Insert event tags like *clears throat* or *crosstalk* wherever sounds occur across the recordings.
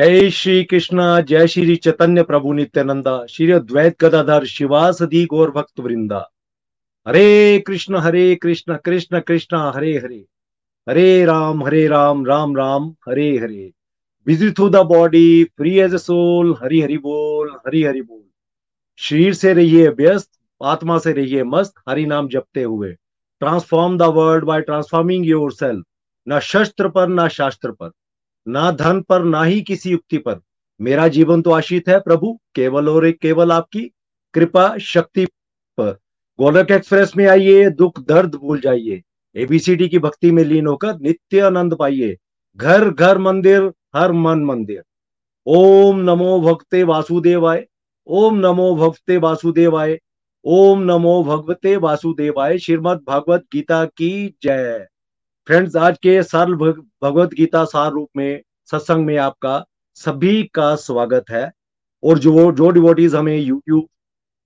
जय श्री कृष्ण जय श्री चैतन्य प्रभु नित्यानंदा, श्री अद्वैत गदाधर शिवासदी गौर भक्त वृंदा। Hare Krishna Hare Krishna Krishna Krishna, Hare Hare. Hare Ram Hare Ram Ram Ram, Hare Hare. Busy through the body free as a soul Hari Hari बोल, हरि हरि बोल। शरीर से रहिए व्यस्त, आत्मा से रहिए मस्त, हरि नाम जपते हुए। Transform the world by transforming yourself न शस्त्र पर, न शास्त्र पर। ना धन पर, ना ही किसी युक्ति पर। मेरा जीवन तो आश्रित है प्रभु, केवल और एक केवल आपकी कृपा शक्ति पर। गोलक एक्सप्रेस में आइए, दुख, दर्द भूल जाइए। एबीसीडी की भक्ति में लीन होकर नित्य आनंद पाइए। घर घर, मंदिर, हर मन, मंदिर। ओम नमो भक्ते वासुदेवाय, ओम नमो भक्ते वासुदेवाय, ओम नमो भगवते वासुदेवाय। श्रीमद भागवत गीता की जय। फ्रेंड्स, आज के सरल भगवत गीता सार रूप में, सत्संग में आपका सभी का स्वागत है। और जो जो डिवोटीज हमें यूट्यूब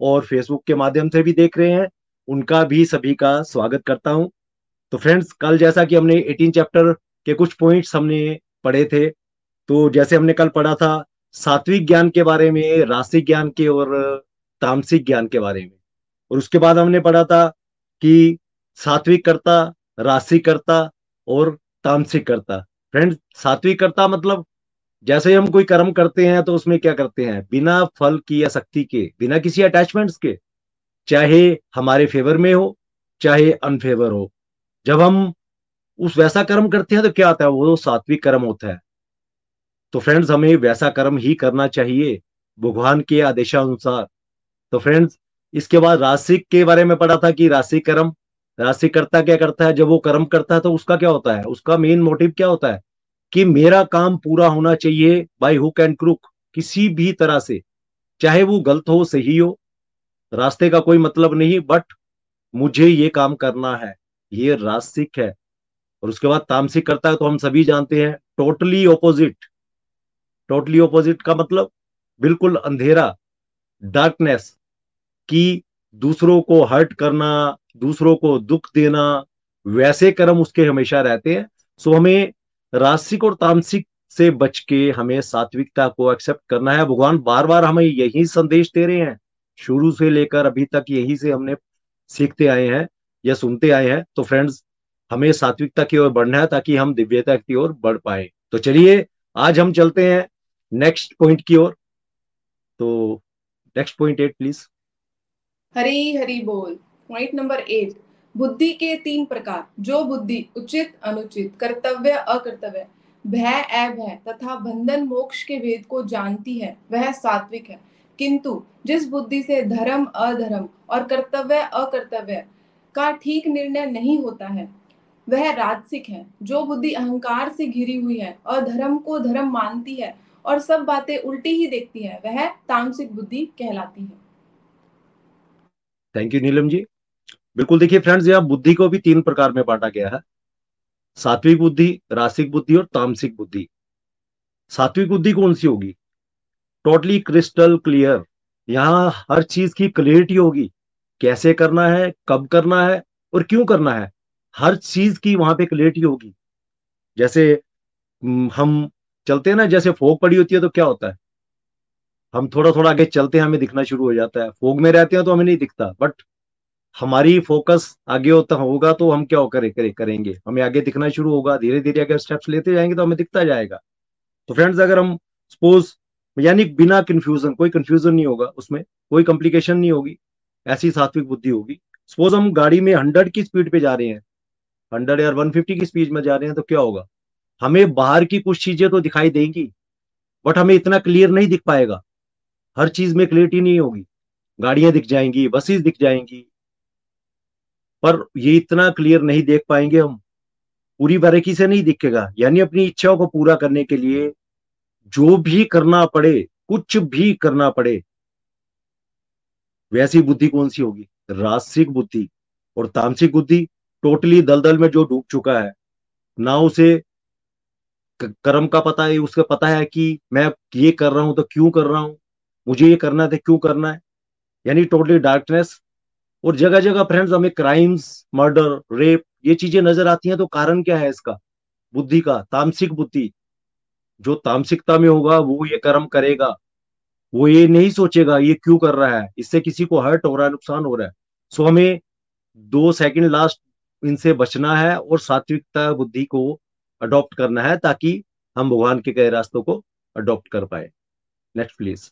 और फेसबुक के माध्यम से भी देख रहे हैं, उनका भी सभी का स्वागत करता हूँ। तो फ्रेंड्स, कल जैसा कि हमने 18 चैप्टर के कुछ पॉइंट्स हमने पढ़े थे तो जैसे हमने कल पढ़ा था सात्विक ज्ञान के बारे में रासिक ज्ञान के और तामसिक ज्ञान के बारे में। और उसके बाद हमने पढ़ा था कि सात्विक कर्ता राशि करता और तामसिक करता फ्रेंड सात्विक करता मतलब जैसे हम कोई कर्म करते हैं तो उसमें क्या करते हैं? बिना फल की या शक्ति के, बिना किसी अटैचमेंट्स के, चाहे हमारे फेवर में हो, चाहे अनफेवर हो। जब हम उस वैसा कर्म करते हैं तो क्या आता है? वो सात्विक कर्म होता है। तो फ्रेंड्स हमें वैसा कर्म ही करना चाहिए, भगवान के आदेशानुसार। तो फ्रेंड्स इसके बाद राशिक के बारे में पढ़ा था कि राशिक कर्म राशि करता क्या करता है? जब वो कर्म करता है तो उसका क्या होता है? उसका मेन मोटिव क्या होता है? कि मेरा काम पूरा होना चाहिए बाई हुक एंड क्रुक किसी भी तरह से। चाहे वो गलत हो, सही हो, रास्ते का कोई मतलब नहीं बट मुझे ये काम करना है। ये रास्तिक है। और उसके बाद तामसिक करता है तो हम सभी जानते हैं टोटली ऑपोजिट टोटली ऑपोजिट का मतलब बिल्कुल अंधेरा डार्कनेस की दूसरों को हर्ट करना दूसरों को दुख देना, वैसे कर्म उसके हमेशा रहते हैं। सो हमें रासिक और तामसिक से बच के हमें सात्विकता को एक्सेप्ट करना है। भगवान बार बार हमें यही संदेश दे रहे हैं। शुरू से लेकर अभी तक यही से हमने सीखते आए हैं या सुनते आए हैं। तो फ्रेंड्स हमें सात्विकता की ओर बढ़ना है ताकि हम दिव्यता की ओर बढ़ पाए। तो चलिए, आज हम चलते हैं नेक्स्ट पॉइंट की ओर। तो next point eight please Hari Hari बोल। पॉइंट नंबर एट बुद्धि के तीन प्रकार, जो बुद्धि उचित, अनुचित, कर्तव्य, अकर्तव्य, भय, अभय तथा बंधन, मोक्ष के वेद को जानती है, वह सात्विक है। किंतु जिस बुद्धि से धर्म, अधर्म और कर्तव्य, अकर्तव्य का ठीक निर्णय नहीं होता है, वह राजसिक है, जो बुद्धि अहंकार से घिरी हुई है और धर्म को धर्म मानती है और सब बातें उल्टी ही देखती है, वह तामसिक बुद्धि कहलाती है। थैंक यू नीलम जी बिल्कुल देखिए फ्रेंड्स यहाँ बुद्धि को भी तीन प्रकार में बांटा गया है। सात्विक बुद्धि, रासिक बुद्धि और तामसिक बुद्धि। सात्विक बुद्धि कौन सी होगी? टोटली क्रिस्टल क्लियर यहाँ हर चीज़ की क्लियरिटी होगी। कैसे करना है, कब करना है और क्यों करना है। हर चीज़ की वहाँ पे क्लियरिटी होगी। जैसे हम चलते हैं ना, जैसे फोग पड़ी होती है तो क्या होता है? हम थोड़ा थोड़ा आगे चलते हैं, हमें दिखना शुरू हो जाता है। फोग में रहते हैं तो हमें नहीं दिखता बट हमारी फोकस आगे होता होगा तो हम क्या करे, करे करेंगे? हमें आगे दिखना शुरू होगा धीरे धीरे अगर स्टेप्स लेते जाएँगे तो हमें दिखता जाएगा। तो फ्रेंड्स अगर हम सपोज़ यानी बिना कंफ्यूजन कोई कंफ्यूजन नहीं होगा उसमें कोई कॉम्प्लिकेशन नहीं होगी ऐसी सात्विक बुद्धि होगी। सपोज़ हम गाड़ी में हंड्रेड की स्पीड पे जा रहे हैं हंड्रेड या वन फिफ्टी की स्पीड में जा रहे हैं तो क्या होगा? हमें बाहर की कुछ चीज़ें तो दिखाई देंगी बट हमें इतना क्लियर नहीं दिख पाएगा। हर चीज़ में क्लियरिटी नहीं होगी। गाड़ियाँ दिख जाएँगी बसेस दिख जाएँगी पर ये इतना क्लियर नहीं देख पाएँगे हम। पूरी बारीकी से नहीं दिखेगा। यानी अपनी इच्छाओं को पूरा करने के लिए जो भी करना पड़े, कुछ भी करना पड़े, वैसी बुद्धि कौन सी होगी? रासिक बुद्धि और तामसिक बुद्धि टोटली दलदल में जो डूब चुका है, ना उसे कर्म का पता है, उसका पता है कि मैं ये कर रहा हूँ तो क्यों कर रहा हूँ? मुझे ये करना है क्यों करना है? यानी टोटली डार्कनेस और जगह जगह फ्रेंड्स हमें क्राइम्स मर्डर रेप ये चीज़ें नज़र आती हैं तो कारण क्या है इसका? बुद्धि का, तामसिक बुद्धि। जो तामसिकता में होगा, वो ये कर्म करेगा। वो ये नहीं सोचेगा, ये क्यों कर रहा है? इससे किसी को हर्ट हो रहा है, नुकसान हो रहा है। सो हमें दो सेकंड लास्ट इनसे बचना है और सात्विकता बुद्धि को अडॉप्ट करना है, ताकि हम भगवान के कई रास्तों को अडॉप्ट कर पाए। नेक्स्ट प्लीज़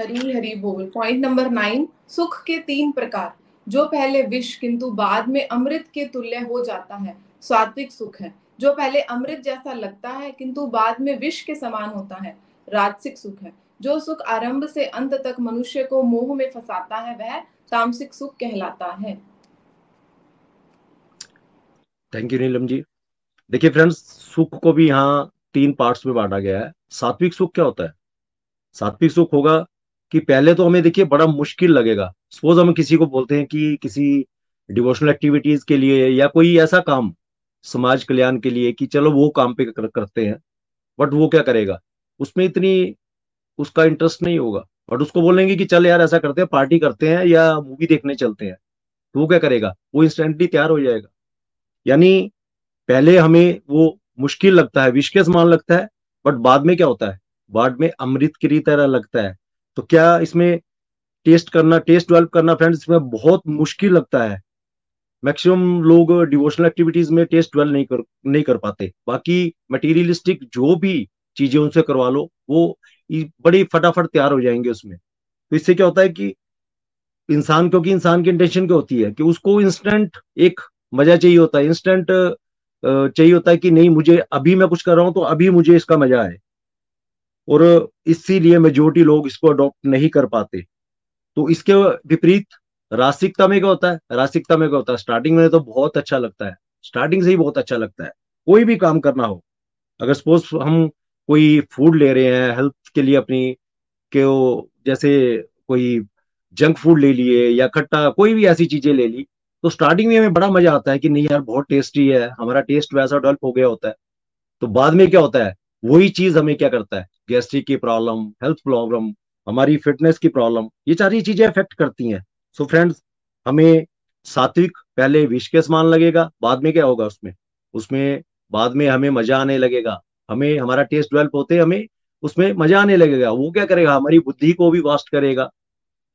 हरी हरी बोल। पॉइंट नंबर नाइन सुख के तीन प्रकार। जो पहले विष, किंतु बाद में अमृत के तुल्य हो जाता है, सात्विक सुख है। जो पहले अमृत जैसा लगता है, किंतु बाद में विष के समान होता है, राजसिक सुख है। जो सुख आरंभ से अंत तक मनुष्य को मोह में फंसाता है, वह तामसिक सुख कहलाता है। थैंक यू नीलम जी देखिए फ्रेंड्स सुख को भी यहाँ तीन पार्ट्स में बांटा गया है। सात्विक सुख क्या होता है? सात्विक सुख होगा कि पहले तो हमें देखिए बड़ा मुश्किल लगेगा। सपोज़ हम किसी को बोलते हैं कि किसी डिवोशनल एक्टिविटीज़ के लिए या कोई ऐसा काम समाज कल्याण के लिए कि चलो वो काम पे कर, करते हैं बट वो क्या करेगा? उसमें इतनी उसका इंटरेस्ट नहीं होगा। बट उसको बोलेंगे कि चल यार ऐसा करते हैं पार्टी करते हैं या मूवी देखने चलते हैं तो वो क्या करेगा? वो इंस्टेंटली तैयार हो जाएगा। यानी पहले हमें वो मुश्किल लगता है विष के समान लगता है बट बाद में क्या होता है? बाद में अमृत की तरह लगता है। तो क्या इसमें टेस्ट करना टेस्ट डेवलप करना फ्रेंड्स इसमें बहुत मुश्किल लगता है। मैक्सिमम लोग डिवोशनल एक्टिविटीज़ में टेस्ट डेवलप नहीं कर नहीं कर पाते। बाकी मटेरियलिस्टिक जो भी चीज़ें उनसे करवा लो, वो बड़ी फटाफट तैयार हो जाएँगे उसमें। तो इससे क्या होता है कि इंसान, क्योंकि इंसान की इंटेंशन क्या होती है कि उसको इंस्टेंट एक मज़ा चाहिए होता है। इंस्टेंट चाहिए होता है कि नहीं, मुझे अभी मैं कुछ कर रहा हूँ तो अभी मुझे इसका मज़ा आए। और इसीलिए मेजोरिटी लोग इसको अडॉप्ट नहीं कर पाते। तो इसके विपरीत रासिकता में क्या होता है? रासिकता में क्या होता है? स्टार्टिंग में तो बहुत अच्छा लगता है। स्टार्टिंग से ही बहुत अच्छा लगता है। कोई भी काम करना हो, अगर सपोज़ हम कोई फ़ूड ले रहे हैं हेल्थ के लिए अपनी, के वो जैसे कोई जंक फ़ूड ले लिए या खट्टा कोई भी ऐसी चीज़ें ले ली तो स्टार्टिंग में हमें बड़ा मज़ा आता है कि नहीं यार, बहुत टेस्टी है, हमारा टेस्ट वैसा डेवलप हो गया होता है। तो बाद में क्या होता है? वही चीज़ हमें क्या करता है? गैस्ट्रिक की प्रॉब्लम, हेल्थ प्रॉब्लम, हमारी फिटनेस की प्रॉब्लम, ये सारी चीज़ें अफेक्ट करती हैं। सो so फ्रेंड्स हमें सात्विक पहले विष के समान लगेगा, बाद में क्या होगा उसमें? उसमें बाद में हमें मज़ा आने लगेगा। हमें, हमारा टेस्ट डेवलप होते हमें उसमें मज़ा आने लगेगा। वो क्या करेगा? हमारी बुद्धि को भी वास्ट करेगा।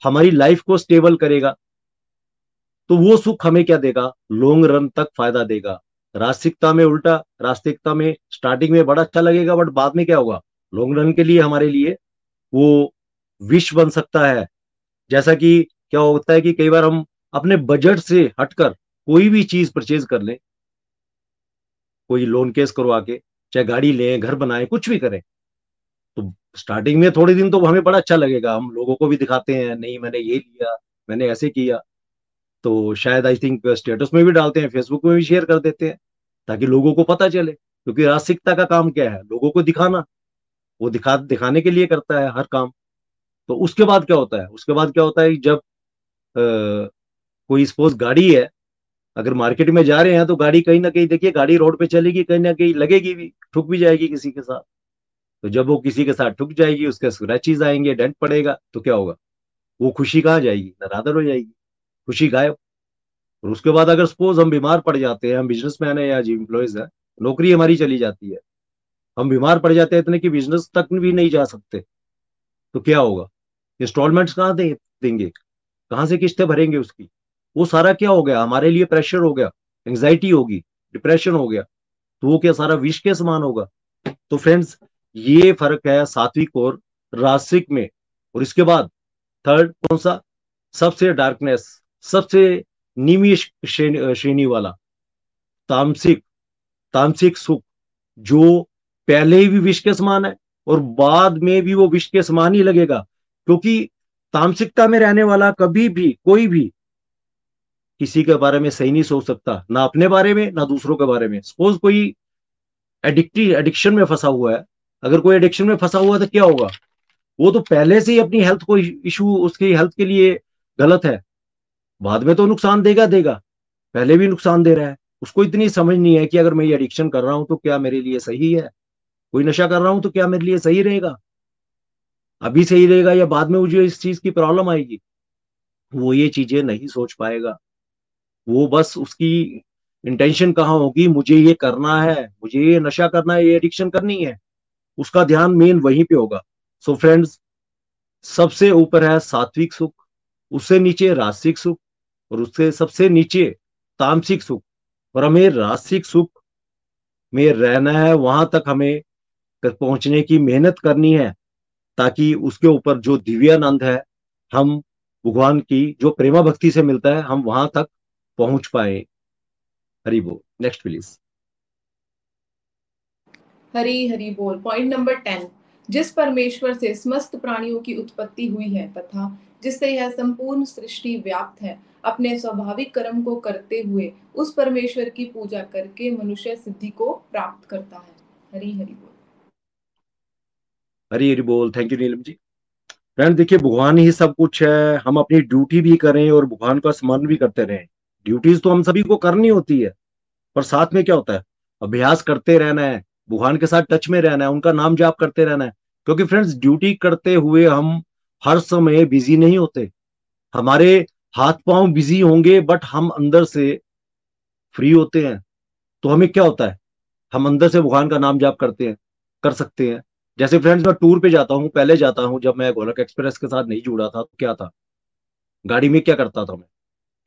हमारी लाइफ को स्टेबल करेगा। तो वो सुख हमें क्या देगा? लॉन्ग रन तक फ़ायदा देगा। रास्तिकता में उल्टा, रास्तिकता में स्टार्टिंग में बड़ा अच्छा लगेगा बट बाद में क्या होगा? लॉन्ग रन के लिए हमारे लिए वो विश बन सकता है। जैसा कि क्या होता है कि कई बार हम अपने बजट से हटकर कोई भी चीज़ परचेज कर लें, कोई लोन केस करवा के, चाहे गाड़ी लें, घर बनाए, कुछ भी करें तो स्टार्टिंग में थोड़े दिन तो हमें बड़ा अच्छा लगेगा। हम लोगों को भी दिखाते हैं, नहीं, मैंने ये लिया, मैंने ऐसे किया। तो शायद आई थिंक स्टेटस में भी डालते हैं फेसबुक में भी शेयर कर देते हैं, ताकि लोगों को पता चले, क्योंकि रास्तिकता का काम क्या है? लोगों को दिखाना। वो दिखा दिखाने के लिए करता है हर काम। तो उसके बाद क्या होता है? उसके बाद क्या होता है जब आ, कोई सपोज़ गाड़ी है अगर मार्केट में जा रहे हैं तो गाड़ी कहीं ना कहीं देखिए गाड़ी रोड पे चलेगी कहीं ना कहीं लगेगी भी ठुक भी जाएगी किसी के साथ। तो जब वो किसी के साथ ठुक जाएगी उसके स्क्रैचेज आएँगे डेंट पड़ेगा तो क्या होगा? वो खुशी कहाँ जाएगी? नारादर हो जाएगी। खुशी गायब। और उसके बाद अगर सपोज़ हम बीमार पड़ जाते हैं हम बिजनेसमैन है या जी एम्प्लॉयज़ है नौकरी हमारी चली जाती है। हम बीमार पड़ जाते हैं इतने कि बिज़नेस तक भी नहीं जा सकते। तो क्या होगा? इंस्टॉलमेंट्स कहाँ दे, देंगे? कहाँ से किस्तें भरेंगे उसकी? वो सारा क्या हो गया? हमारे लिए प्रेशर हो गया एंग्जाइटी होगी डिप्रेशन हो गया तो वो क्या सारा विष के समान होगा? तो फ्रेंड्स ये फ़र्क है सात्विक और रासिक में। और इसके बाद थर्ड कौन सा? सबसे डार्कनेस सबसे निमिष श्रेणी वाला तामसिक तामसिक सुख जो पहले ही भी विष के समान है और बाद में भी वो विष के समान ही लगेगा। क्योंकि तामसिकता में रहने वाला कभी भी, कोई भी किसी के बारे में सही नहीं सोच सकता। ना अपने बारे में, ना दूसरों के बारे में। सपोज़ कोई एडिक्टी, एडिक्शन में फंसा हुआ है। अगर कोई एडिक्शन में फंसा हुआ है तो क्या होगा? वो तो पहले से ही अपनी हेल्थ को इशू, उसकी हेल्थ के लिए गलत है। बाद में तो नुकसान देगा देगा। पहले भी नुकसान दे रहा है। उसको इतनी समझ नहीं है कि अगर मैं ये एडिक्शन कर रहा हूँ तो क्या मेरे लिए सही है? कोई नशा कर रहा हूँ तो क्या मेरे लिए सही रहेगा? अभी सही रहेगा या बाद में मुझे इस चीज़ की प्रॉब्लम आएगी? वो ये चीज़ें नहीं सोच पाएगा। वो बस उसकी इंटेंशन कहाँ होगी? मुझे ये करना है, मुझे ये नशा करना है, ये एडिक्शन करनी है। उसका ध्यान मेन वहीं पे होगा। सो so फ्रेंड्स सबसे ऊपर है सात्विक सुख, उससे नीचे रासिक सुख, और उससे सबसे नीचे तामसिक सुख। और हमें रासिक सुख में रहना है, वहाँ तक हमें पहुँचने की मेहनत करनी है, ताकि उसके ऊपर जो दिव्यानंद है, हम भगवान की जो प्रेमा भक्ति से मिलता है, हम वहाँ तक पहुँच पाए। हरी बोल। नेक्स्ट प्लीज़ हरी हरी बोल। पॉइंट नंबर टेन जिस परमेश्वर से समस्त प्राणियों की उत्पत्ति हुई है तथा जिससे यह संपूर्ण सृष्टि व्याप्त है, अपने स्वाभाविक कर्म को करते हुए उस परमेश्वर की पूजा करके मनुष्य सिद्धि को प्राप्त करता है। हरी हरी बोल। हरी हरी बोल। Thank you Neelam ji. Friend देखिए, भगवान ही सब कुछ है। हम अपनी ड्यूटी भी करें और भगवान का स्मरण भी करते रहें। ड्यूटीज़ तो हम सभी को करनी होती है। पर साथ में क्या होता है? अभ्यास करते रहना है। भगवान के साथ टच में रहना है। उनका नाम जाप करते रहना है। क्योंकि फ्रेंड्स ड्यूटी करते हुए हम हर समय बिज़ी नहीं होते। हमारे हाथ पाँव बिज़ी होंगे बट हम अंदर से फ्री होते हैं। तो हमें क्या होता है? हम अंदर से भगवान का नाम जाप करते हैं, कर सकते हैं। जैसे फ्रेंड्स मैं टूर पे जाता हूँ, पहले जाता हूँ, जब मैं गोलक एक्सप्रेस के साथ नहीं जुड़ा था तो क्या था? गाड़ी में क्या करता था मैं?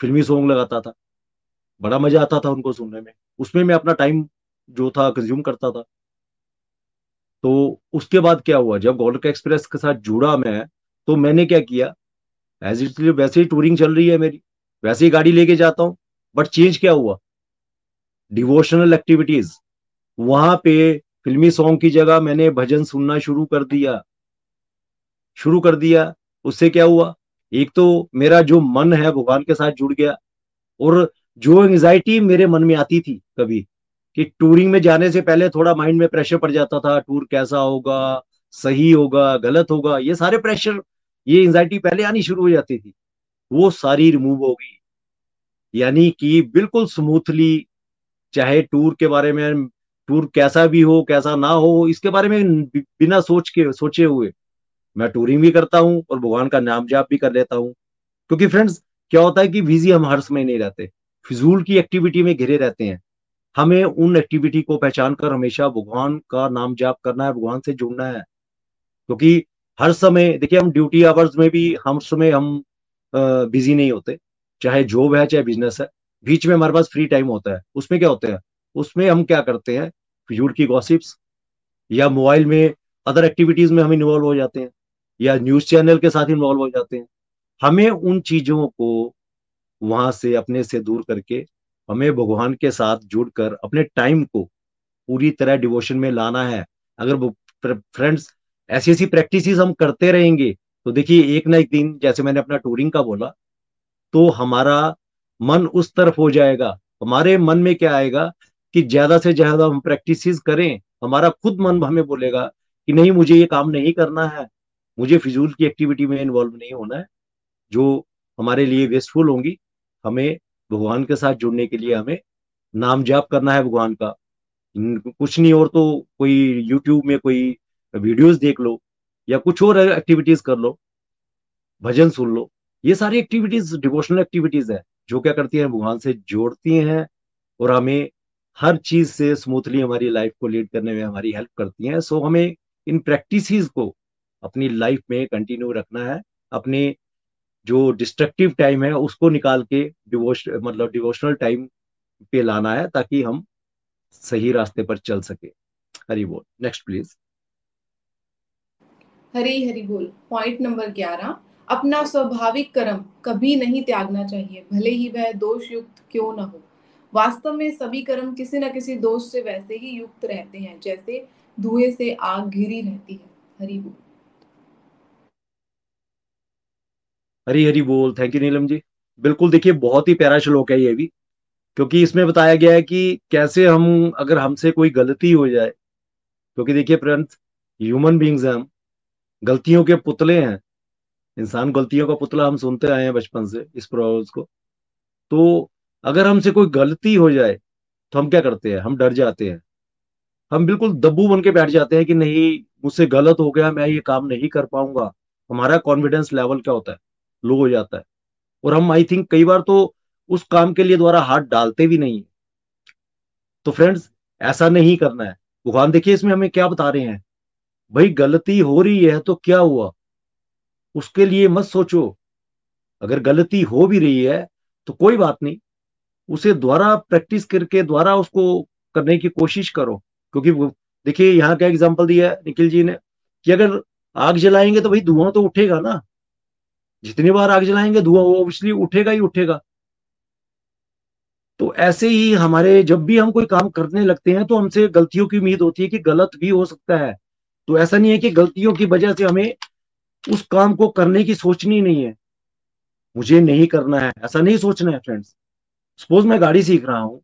फिल्मी सॉन्ग लगाता था। बड़ा मज़ा आता था उनको सुनने में। उसमें मैं अपना टाइम जो था कंज्यूम करता था। तो उसके बाद क्या हुआ? जब गोलक एक्सप्रेस के साथ जुड़ा मैं तो मैंने क्या किया? एज इट वैसे ही टूरिंग चल रही है मेरी। वैसे ही गाड़ी लेके जाता हूँ। बट चेंज क्या हुआ? डिवोशनल एक्टिविटीज़ वहाँ पे फिल्मी सॉन्ग की जगह मैंने भजन सुनना शुरू कर दिया। शुरू कर दिया। उससे क्या हुआ? एक तो मेरा जो मन है भगवान के साथ जुड़ गया और जो एंजाइटी मेरे मन में आती थी कभी कि टूरिंग में जाने से पहले थोड़ा माइंड में प्रेशर पड़ जाता था टूर कैसा होगा, सही होगा, गलत होगा, ये सारे प्रेशर ये एंजाइटी पहले आनी शुरू हो जाती थी। वो सारी रिमूव हो गई। यानी कि बिल्कुल स्मूथली चाहे टूर के बारे में टूर कैसा भी हो, कैसा ना हो, इसके बारे में बिना सोच के, सोचे हुए। मैं टूरिंग भी करता हूँ और भगवान का नाम जाप भी कर लेता हूँ। क्योंकि फ्रेंड्स, क्या होता है कि बिज़ी हम हर समय नहीं रहते। फिजूल की एक्टिविटी में घिरे रहते हैं। हमें उन एक्टिविटी को पहचान कर हमेशा भगवान का नाम जाप करना है, भगवान से जुड़ना है। क्योंकि हर समय, देखिए हम ड्यूटी आवर्स में भी, हम समय हम बिज़ी नहीं होते। चाहे जॉब है, चाहे बिज़नेस है, बीच में हमारे पास फ्री टाइम होता है। उसमें क्या होता है? उसमें हम क्या करते हैं? फिजूल की गॉसिप्स या मोबाइल में अदर एक्टिविटीज़ में हम इन्वॉल्व हो जाते हैं, या न्यूज़ चैनल के साथ इन्वॉल्व हो जाते हैं। हमें उन चीज़ों को वहाँ से अपने से दूर करके हमें भगवान के साथ जुड़कर अपने टाइम को पूरी तरह डिवोशन में लाना है। अगर फ्रेंड्स ऐसी ऐसी प्रैक्टिस हम करते रहेंगे तो देखिए एक ना एक दिन, जैसे मैंने अपना टूरिंग का बोला तो हमारा मन उस तरफ़ हो जाएगा। हमारे मन में क्या आएगा? कि ज़्यादा से ज़्यादा हम प्रैक्टिस करें, हमारा खुद मन हमें बोलेगा कि नहीं, मुझे ये काम नहीं करना है, मुझे फिजूल की एक्टिविटी में इन्वॉल्व नहीं होना है, जो हमारे लिए वेस्टफुल होंगी, हमें भगवान के साथ जुड़ने के लिए हमें नाम जाप करना है भगवान का। कुछ नहीं और तो कोई यूट्यूब में कोई वीडियोस देख लो, या कुछ और एक्टिविटीज़ कर लो, भजन सुन लो। ये सारी एक्टिविटीज़ डिवोशनल एक्टिविटीज़ है, जो क्या करती है, भगवान से जोड़ती हैं और हमें हर चीज़ से स्मूथली हमारी लाइफ को लीड करने में हमारी हेल्प करती हैं। सो हमें इन प्रैक्टिस को अपनी लाइफ में कंटिन्यू रखना है। अपने जो डिस्ट्रक्टिव टाइम है, उसको निकाल के डिवोश मतलब डिवोशनल टाइम पे लाना है, ताकि हम सही रास्ते पर चल सके। हरी बोल। नेक्स्ट प्लीज़ हरी हरी बोल। पॉइंट नंबर ग्यारह। अपना स्वाभाविक कर्म कभी नहीं त्यागना चाहिए। भले ही वह दोष युक्त क्यों न हो। वास्तव में सभी कर्म किसी न किसी दोष से वैसे ही युक्त रहते हैं, जैसे धुएँ से आग घिरी रहती है। हरी बोल। हरी हरी बोल। Thank you Neelam ji. बिल्कुल देखिए, बहुत ही प्यारा श्लोक है ये भी, क्योंकि इसमें बताया गया है कि कैसे हम, अगर हमसे कोई गलती हो जाए, क्योंकि देखिए, फ्रेंड्स ह्यूमन बींग्स हैं हम, गलतियों के पुतले हैं। इंसान गलतियों का पुतला हम सुनते आए हैं बचपन से, इस प्रोवर्ब्स को। तो अगर हमसे कोई गलती हो जाए तो हम क्या करते हैं? हम डर जाते हैं। हम बिल्कुल दब्बू बन के बैठ जाते हैं कि नहीं, मुझसे गलत हो गया, मैं ये काम नहीं कर पाऊँगा। हमारा कॉन्फिडेंस लेवल क्या होता है? लो हो जाता है। और हम आई थिंक कई बार तो उस काम के लिए द्वारा हाथ डालते भी नहीं तो फ्रेंड्स ऐसा नहीं करना है। भगवान, देखिए इसमें हमें क्या बता रहे हैं। भाई, गलती हो रही है तो क्या हुआ? उसके लिए मत सोचो। अगर गलती हो भी रही है तो कोई बात नहीं। उसे द्वारा प्रैक्टिस करके द्वारा उसको करने की कोशिश करो। क्योंकि देखिए, यहाँ क्या एग्ज़ाम्पल दिया निखिल जी ने कि अगर आग जलाएँगे तो भाई धुआँ तो उठेगा ना। जितनी बार आग जलाएँगे, धुआँ वो ऑब्वियसली उठेगा ही उठेगा। तो ऐसे ही हमारे, जब भी हम कोई काम करने लगते हैं तो हमसे गलतियों की उम्मीद होती है कि गलत भी हो सकता है। तो ऐसा नहीं है कि गलतियों की वजह से हमें उस काम को करने की सोचनी नहीं है। मुझे नहीं करना है, ऐसा नहीं सोचना है फ्रेंड्स सपोज़ मैं गाड़ी सीख रहा हूँ।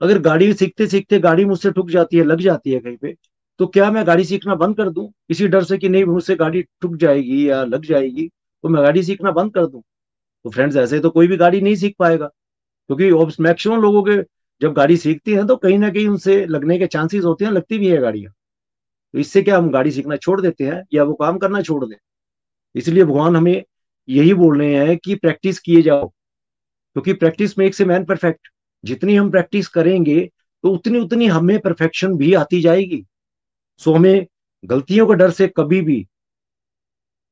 अगर गाड़ी सीखते सीखते गाड़ी मुझसे ठुक जाती है, लग जाती है कहीं पे तो क्या मैं गाड़ी सीखना बंद कर दूँ? इसी डर से कि नहीं, मुझसे गाड़ी ठुक जाएगी या लग जाएगी तो मैं गाड़ी सीखना बंद कर दूँ। तो फ्रेंड्स ऐसे तो कोई भी गाड़ी नहीं सीख पाएगा, क्योंकि मैक्सिमम लोगों के जब गाड़ी सीखती हैं तो कहीं ना कहीं उनसे लगने के चांसेस होते हैं, लगती भी है गाड़ियाँ। तो इससे क्या हम गाड़ी सीखना छोड़ देते हैं, या वो काम करना छोड़ दें? इसलिए भगवान हमें यही बोल रहे हैं कि प्रैक्टिस किए जाओ। क्योंकि practice makes a man perfect जितनी हम प्रैक्टिस करेंगे तो उतनी उतनी हमें परफेक्शन भी आती जाएगी। सो हमें गलतियों के डर से कभी भी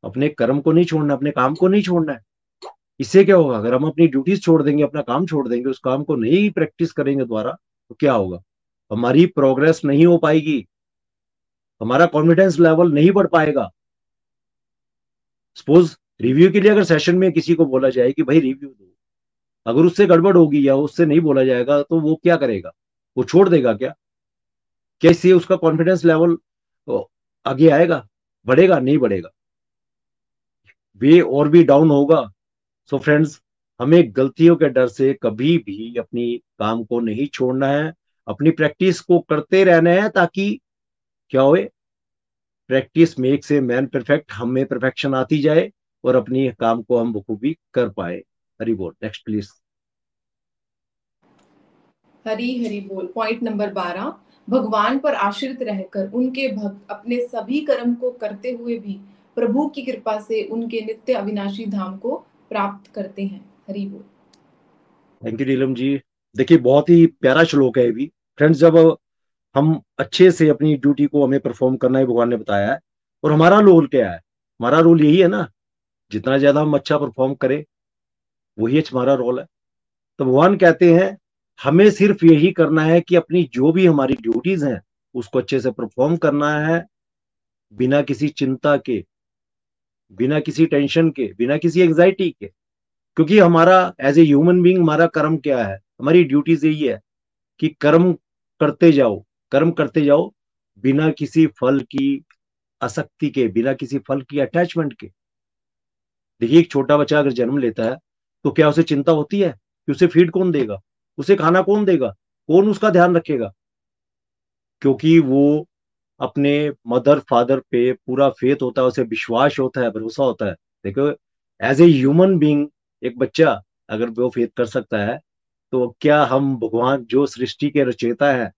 अपने कर्म को नहीं छोड़ना, अपने काम को नहीं छोड़ना है। इससे क्या होगा? अगर हम अपनी ड्यूटीज़ छोड़ देंगे, अपना काम छोड़ देंगे, उस काम को नहीं प्रैक्टिस करेंगे द्वारा तो क्या होगा? हमारी प्रोग्रेस नहीं हो पाएगी। हमारा कॉन्फिडेंस लेवल नहीं बढ़ पाएगा। सपोज़ रिव्यू के लिए अगर सेशन में किसी को बोला जाए कि, भाई रिव्यू दो। अगर उससे गड़बड़ होगी या उससे नहीं बोला जाएगा तो वो क्या करेगा? वो छोड़ देगा क्या? इससे उसका कॉन्फिडेंस लेवल आगे आएगा? बढ़ेगा? नहीं बढ़ेगा। वे और भी डाउन होगा। सो so फ्रेंड्स हमें गलतियों के डर से कभी भी अपनी काम को नहीं छोड़ना है। अपनी प्रैक्टिस को करते रहना है ताकि क्या होए? प्रैक्टिस मेक से मैन परफेक्ट हमें परफेक्शन आती जाए और अपनी काम को हम बखूबी कर पाए। हरी बोल नेक्स्ट प्लीज़ हरी हरी बोल पॉइंट नंबर बारह। भगवान पर आश्रित रहकर उनके भक्त अपने सभी कर्म को करते हुए भी प्रभु की कृपा से उनके नित्य अविनाशी धाम को प्राप्त करते हैं। हरी बोल। Thank you Neelam ji. देखिए बहुत ही प्यारा श्लोक है भी। फ्रेंड्स जब हम अच्छे से अपनी ड्यूटी को हमें परफॉर्म करना है भगवान ने बताया है। और हमारा रोल क्या है? हमारा रोल यही है ना जितना ज़्यादा हम अच्छा परफॉर्म करें वही हमारा रोल है। तो भगवान कहते हैं, हमें सिर्फ़ यही करना है कि अपनी जो भी हमारी ड्यूटीज़ हैं, उसको अच्छे से परफॉर्म करना है, बिना किसी चिंता के, बिना किसी टेंशन के, बिना किसी एंजाइटी के। क्योंकि हमारा एज ए ह्यूमन बींग हमारा कर्म क्या है? हमारी ड्यूटीज़ यही है कि कर्म करते जाओ, कर्म करते जाओ, बिना किसी फल की आसक्ति के, बिना किसी फल की अटैचमेंट के। देखिए, एक छोटा बच्चा अगर जन्म लेता है तो क्या उसे चिंता होती है कि उसे फ़ीड कौन देगा? उसे खाना कौन देगा? कौन उसका ध्यान रखेगा? क्योंकि वो अपने मदर फादर पे पूरा फेथ होता है, उसे विश्वास होता है, भरोसा होता है। देखो एज ए ह्यूमन बींग एक बच्चा अगर वो फेथ कर सकता है तो क्या हम भगवान, जो सृष्टि के रचेता है,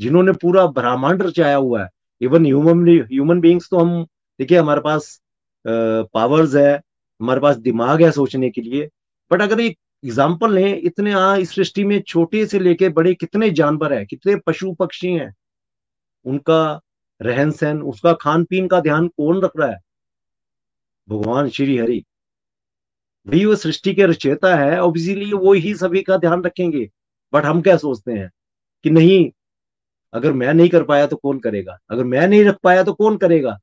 जिन्होंने पूरा ब्रह्मांड रचाया हुआ है इवन ह्यूमन ह्यूमन बींग्स तो हम, देखिए, हमारे पास पावर्स है, हमारे पास दिमाग है सोचने के लिए बट अगर एक एग्ज़ाम्पल लें, इतने आ इस सृष्टि में छोटे से लेके बड़े कितने जानवर है, कितने पशु पक्षी हैं, उनका रहन सहन, उसका खान पीन का ध्यान कौन रख रहा है? भगवान श्री हरि। वही वो सृष्टि के रचेता है ऑब्वियसली वो ही सभी का ध्यान रखेंगे, बट हम क्या सोचते हैं कि नहीं, अगर मैं नहीं कर पाया तो कौन करेगा? अगर मैं नहीं रख पाया तो कौन करेगा?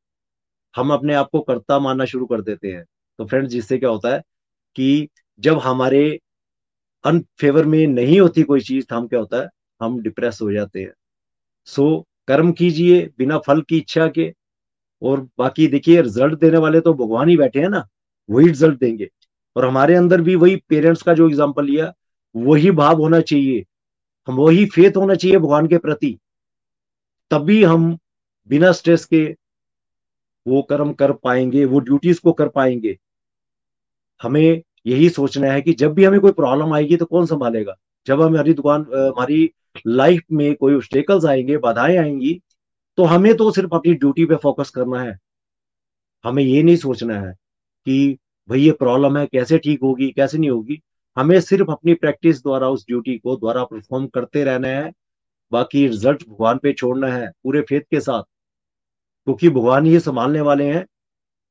हम अपने आप को कर्ता मानना शुरू कर देते हैं। तो फ्रेंड्स जिससे क्या होता है कि जब हमारे अनफेवर में नहीं होती कोई चीज़ तो हम क्या होता है? हम डिप्रेस हो जाते हैं। सो so, कर्म कीजिए बिना फल की इच्छा के। और बाकी देखिए रिज़ल्ट देने वाले तो भगवान ही बैठे हैं ना वही रिज़ल्ट देंगे। और हमारे अंदर भी वही पेरेंट्स का जो एग्ज़ाम्पल लिया वही भाव होना चाहिए। हम वही फेथ होना चाहिए भगवान के प्रति। तभी हम बिना स्ट्रेस के वो कर्म कर पाएँगे वो ड्यूटीज़ को कर पाएँगे। हमें यही सोचना है कि जब भी हमें कोई प्रॉब्लम आएगी तो कौन संभालेगा? जब हमारी दुकान हमारी लाइफ में कोई ऑब्स्टेकल्स आएँगे, बाधाएँ आएँगी तो हमें तो सिर्फ़ अपनी ड्यूटी पे फोकस करना है। हमें ये नहीं सोचना है कि भाई ये प्रॉब्लम है, कैसे ठीक होगी, कैसे नहीं होगी? हमें सिर्फ़ अपनी प्रैक्टिस द्वारा, उस ड्यूटी को द्वारा परफॉर्म करते रहना है। बाकी रिज़ल्ट भगवान पे छोड़ना है, पूरे फेथ के साथ। क्योंकि भगवान ही संभालने वाले हैं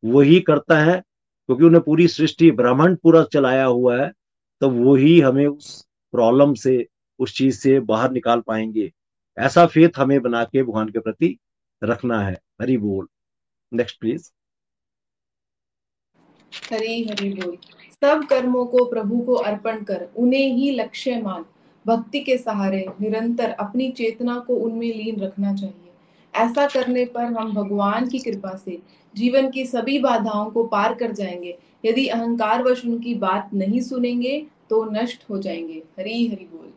वही करता है क्योंकि उन्हें पूरी सृष्टि ब्रह्मांड पूरा चलाया हुआ है तो वही हमें उस प्रॉब्लम से, उस चीज़ से बाहर निकाल पाएँगे। ऐसा फेथ हमें बना के भगवान के प्रति रखना है। हरी बोल। नेक्स्ट प्लीज़ हरी हरी बोल। सब कर्मों को प्रभु को अर्पण कर, उन्हें ही लक्ष्य मान। भक्ति के सहारे निरंतर अपनी चेतना को उनमें लीन रखना चाहिए। ऐसा करने पर हम भगवान की कृपा से जीवन की सभी बाधाओं को पार कर जाएँगे। यदि अहंकार वश उनकी बात नहीं सुनेंगे तो नष्ट हो जाएँगे। हरी हरी बोल।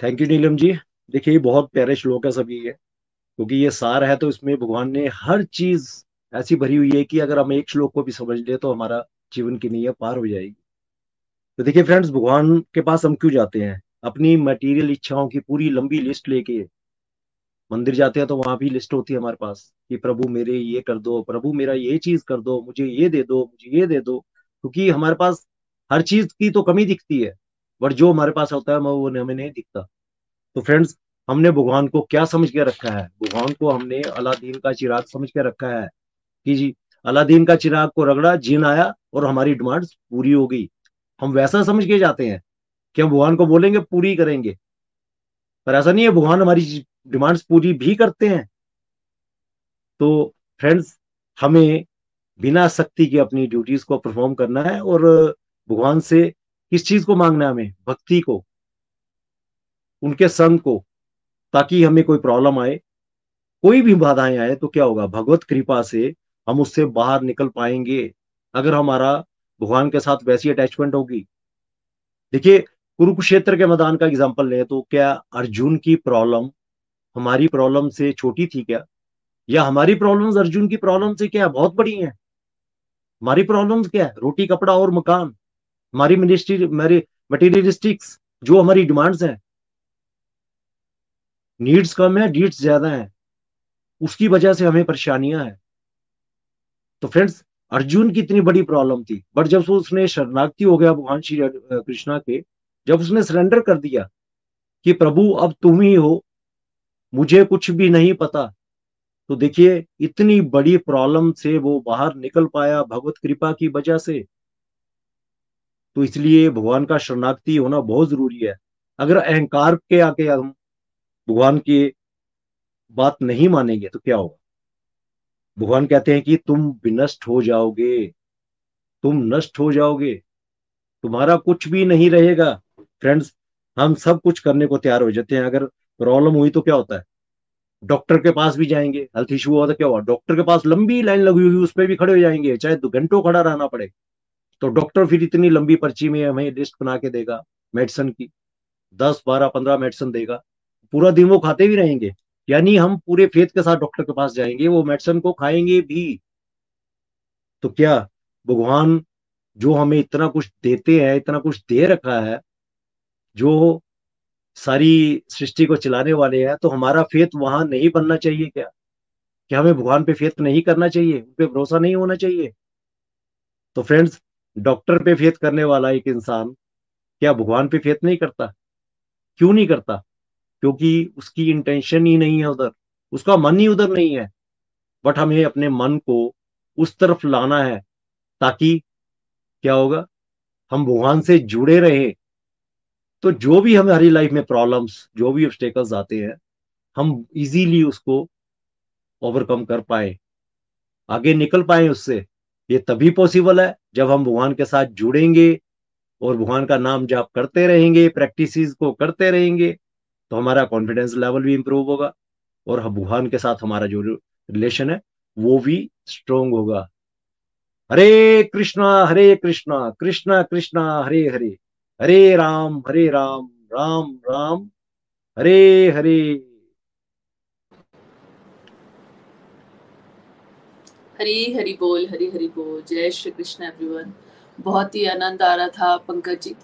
थैंक यू नीलम जी देखिए बहुत प्यारे श्लोक है सभी ये। क्योंकि ये सार है तो इसमें भगवान ने हर चीज़ ऐसी भरी हुई है कि अगर हम एक श्लोक को भी समझ ले तो हमारा जीवन की नीयत पार हो जाएगी। तो देखिए फ्रेंड्स भगवान के पास हम क्यों जाते हैं? अपनी मटेरियल इच्छाओं की पूरी लंबी लिस्ट लेके मंदिर जाते हैं तो वहाँ भी लिस्ट होती है हमारे पास कि प्रभु मेरे ये कर दो, प्रभु मेरा ये चीज़ कर दो, मुझे ये दे दो, मुझे ये दे दो। क्योंकि हमारे पास हर चीज़ की तो कमी दिखती है, बट जो हमारे पास होता है, वो हमें नहीं दिखता। तो फ्रेंड्स, हमने भगवान को क्या समझ के रखा है? भगवान को हमने अलादीन का चिराग समझ के रखा है। कि जी, अलादीन का चिराग को रगड़ा, जिन आया और हमारी डिमांड पूरी हो गई। हम वैसा समझ के जाते हैं कि हम भगवान को बोलेंगे, पूरी करेंगे। पर ऐसा नहीं है, भगवान हमारी डिमांड्स पूरी भी करते हैं तो फ्रेंड्स हमें बिना शक्ति के अपनी ड्यूटीज़ को परफॉर्म करना है और भगवान से किस चीज़ को मांगना है हमें? भक्ति को, उनके संग को, ताकि हमें कोई प्रॉब्लम आए। कोई भी बाधाएँ आए तो क्या होगा? भगवत कृपा से हम उससे बाहर निकल पाएँगे, अगर हमारा भगवान के साथ वैसी अटैचमेंट होगी। देखिए, कुरुक्षेत्र के मैदान का एग्ज़ाम्पल लें तो क्या अर्जुन की प्रॉब्लम हमारी प्रॉब्लम से छोटी थी क्या? या हमारी प्रॉब्लम्स अर्जुन की प्रॉब्लम से क्या? बहुत बड़ी हैं। हमारी प्रॉब्लम्स क्या है? रोटी, कपड़ा और मकान। हमारी मिनिस्ट्री हमारी मटीरियलिस्टिक्स जो हमारी डिमांड्स हैं। नीड्स कम है डीड्स ज़्यादा है। उसकी वजह से हमें परेशानियाँ हैं। तो फ्रेंड्स अर्जुन की इतनी बड़ी प्रॉब्लम थी। बट जब उसने शरणार्थी हो गया भगवान श्री कृष्णा के, जब उसने सरेंडर कर दिया कि प्रभु, अब तुम ही हो मुझे कुछ भी नहीं पता। तो देखिए, इतनी बड़ी प्रॉब्लम से वो बाहर निकल पाया भगवत कृपा की वजह से। तो इसलिए भगवान का शरणार्थी होना बहुत ज़रूरी है। अगर अहंकार के आके हम भगवान की बात नहीं मानेंगे तो क्या होगा? भगवान कहते हैं कि तुम विनष्ट हो जाओगे। तुम नष्ट हो जाओगे। तुम्हारा कुछ भी नहीं रहेगा। फ्रेंड्स हम सब कुछ करने को तैयार हो जाते हैं। अगर प्रॉब्लम हुई तो क्या होता है? डॉक्टर के पास भी जाएँगे हेल्थ इशू हुआ तो क्या हुआ? डॉक्टर के पास लंबी लाइन लगी हुई, उस पर भी खड़े हो जाएँगे, चाहे दो घंटों खड़ा रहना पड़े। तो डॉक्टर फिर इतनी लंबी पर्ची में हमें लिस्ट बना के देगा मेडिसिन की। दस, बारह, पंद्रह मेडिसिन देगा। पूरा दिन वो खाते भी रहेंगे। यानी हम पूरे फेथ के साथ डॉक्टर के पास जाएँगे, वो मेडिसिन को खाएँगे भी। तो क्या भगवान जो हमें इतना कुछ देते हैं, इतना कुछ दे रखा है, जो सारी सृष्टि को चलाने वाले हैं तो हमारा फेथ वहाँ नहीं बनना चाहिए क्या? क्या हमें भगवान पे फेथ नहीं करना चाहिए? उन पे भरोसा नहीं होना चाहिए? तो फ्रेंड्स डॉक्टर पे फेथ करने वाला एक इंसान क्या भगवान पे फेथ नहीं करता? क्यों नहीं करता? क्योंकि उसकी इंटेंशन ही नहीं है उधर। उसका मन ही उधर नहीं है। बट हमें अपने मन को उस तरफ़ लाना है, ताकि क्या होगा? हम भगवान से जुड़े रहे। तो जो भी हमारी लाइफ में प्रॉब्लम्स जो भी ऑब्स्टेकल्स आते हैं, हम इजीली उसको ओवरकम कर पाए, आगे निकल पाए उससे। ये तभी पॉसिबल है जब हम भगवान के साथ जुड़ेंगे और भगवान का नाम जाप करते रहेंगे प्रैक्टिस को करते रहेंगे तो हमारा कॉन्फिडेंस लेवल भी इंप्रूव होगा और भगवान के साथ हमारा जो रिलेशन है, वो भी स्ट्रोंग होगा। हरे कृष्णा हरे कृष्णा कृष्णा कृष्णा, हरे हरे। हरे राम हरे राम राम राम, हरे हरे। हरी हरी बोल, हरी हरी बोल। जय श्री कृष्ण एवरीवन बहुत ही आनंद आ रहा था पंकज जी।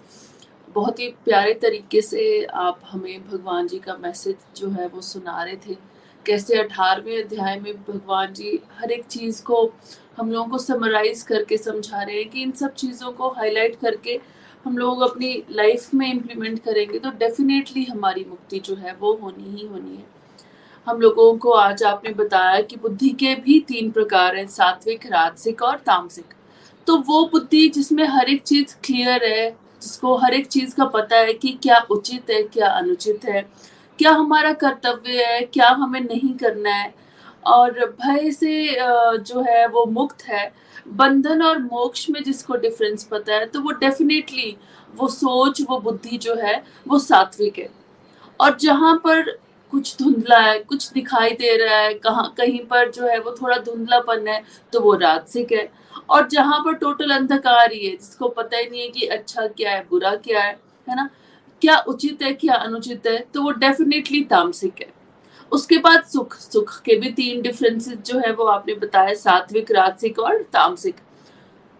बहुत ही प्यारे तरीके से आप हमें भगवान जी का मैसेज जो है वो सुना रहे थे। कैसे अठारहवें अध्याय में भगवान जी हर एक चीज़ को हम लोगों को समराइज करके समझा रहे हैं कि इन सब चीज़ों को हाईलाइट करके हम लोग अपनी लाइफ में इम्प्लीमेंट करेंगे तो डेफिनेटली हमारी मुक्ति जो है, वो होनी ही होनी है। हम लोगों को आज आपने बताया कि बुद्धि के भी तीन प्रकार हैं, सात्विक, राजसिक और तामसिक। तो वो बुद्धि जिसमें हर एक चीज़ क्लियर है, जिसको हर एक चीज़ का पता है कि क्या उचित है, क्या अनुचित है, क्या हमारा कर्तव्य है, क्या हमें नहीं करना है और भय से जो है वो मुक्त है। बंधन और मोक्ष में जिसको डिफरेंस पता है तो वो डेफिनेटली वो सोच, वो बुद्धि जो है, वो सात्विक है। और जहाँ पर कुछ धुंधला है, कुछ दिखाई दे रहा है, कहाँ, कहीं पर जो है वो थोड़ा धुंधलापन है तो वो राजसिक है। और जहाँ पर टोटल अंधकार ही है, जिसको पता ही नहीं है कि अच्छा क्या है, बुरा क्या है है ना? क्या उचित है, क्या अनुचित है तो वो डेफिनेटली तामसिक है। उसके बाद सुख सुख के भी तीन डिफरेंसेस जो है वो आपने बताया सात्विक, राजसिक और तामसिक।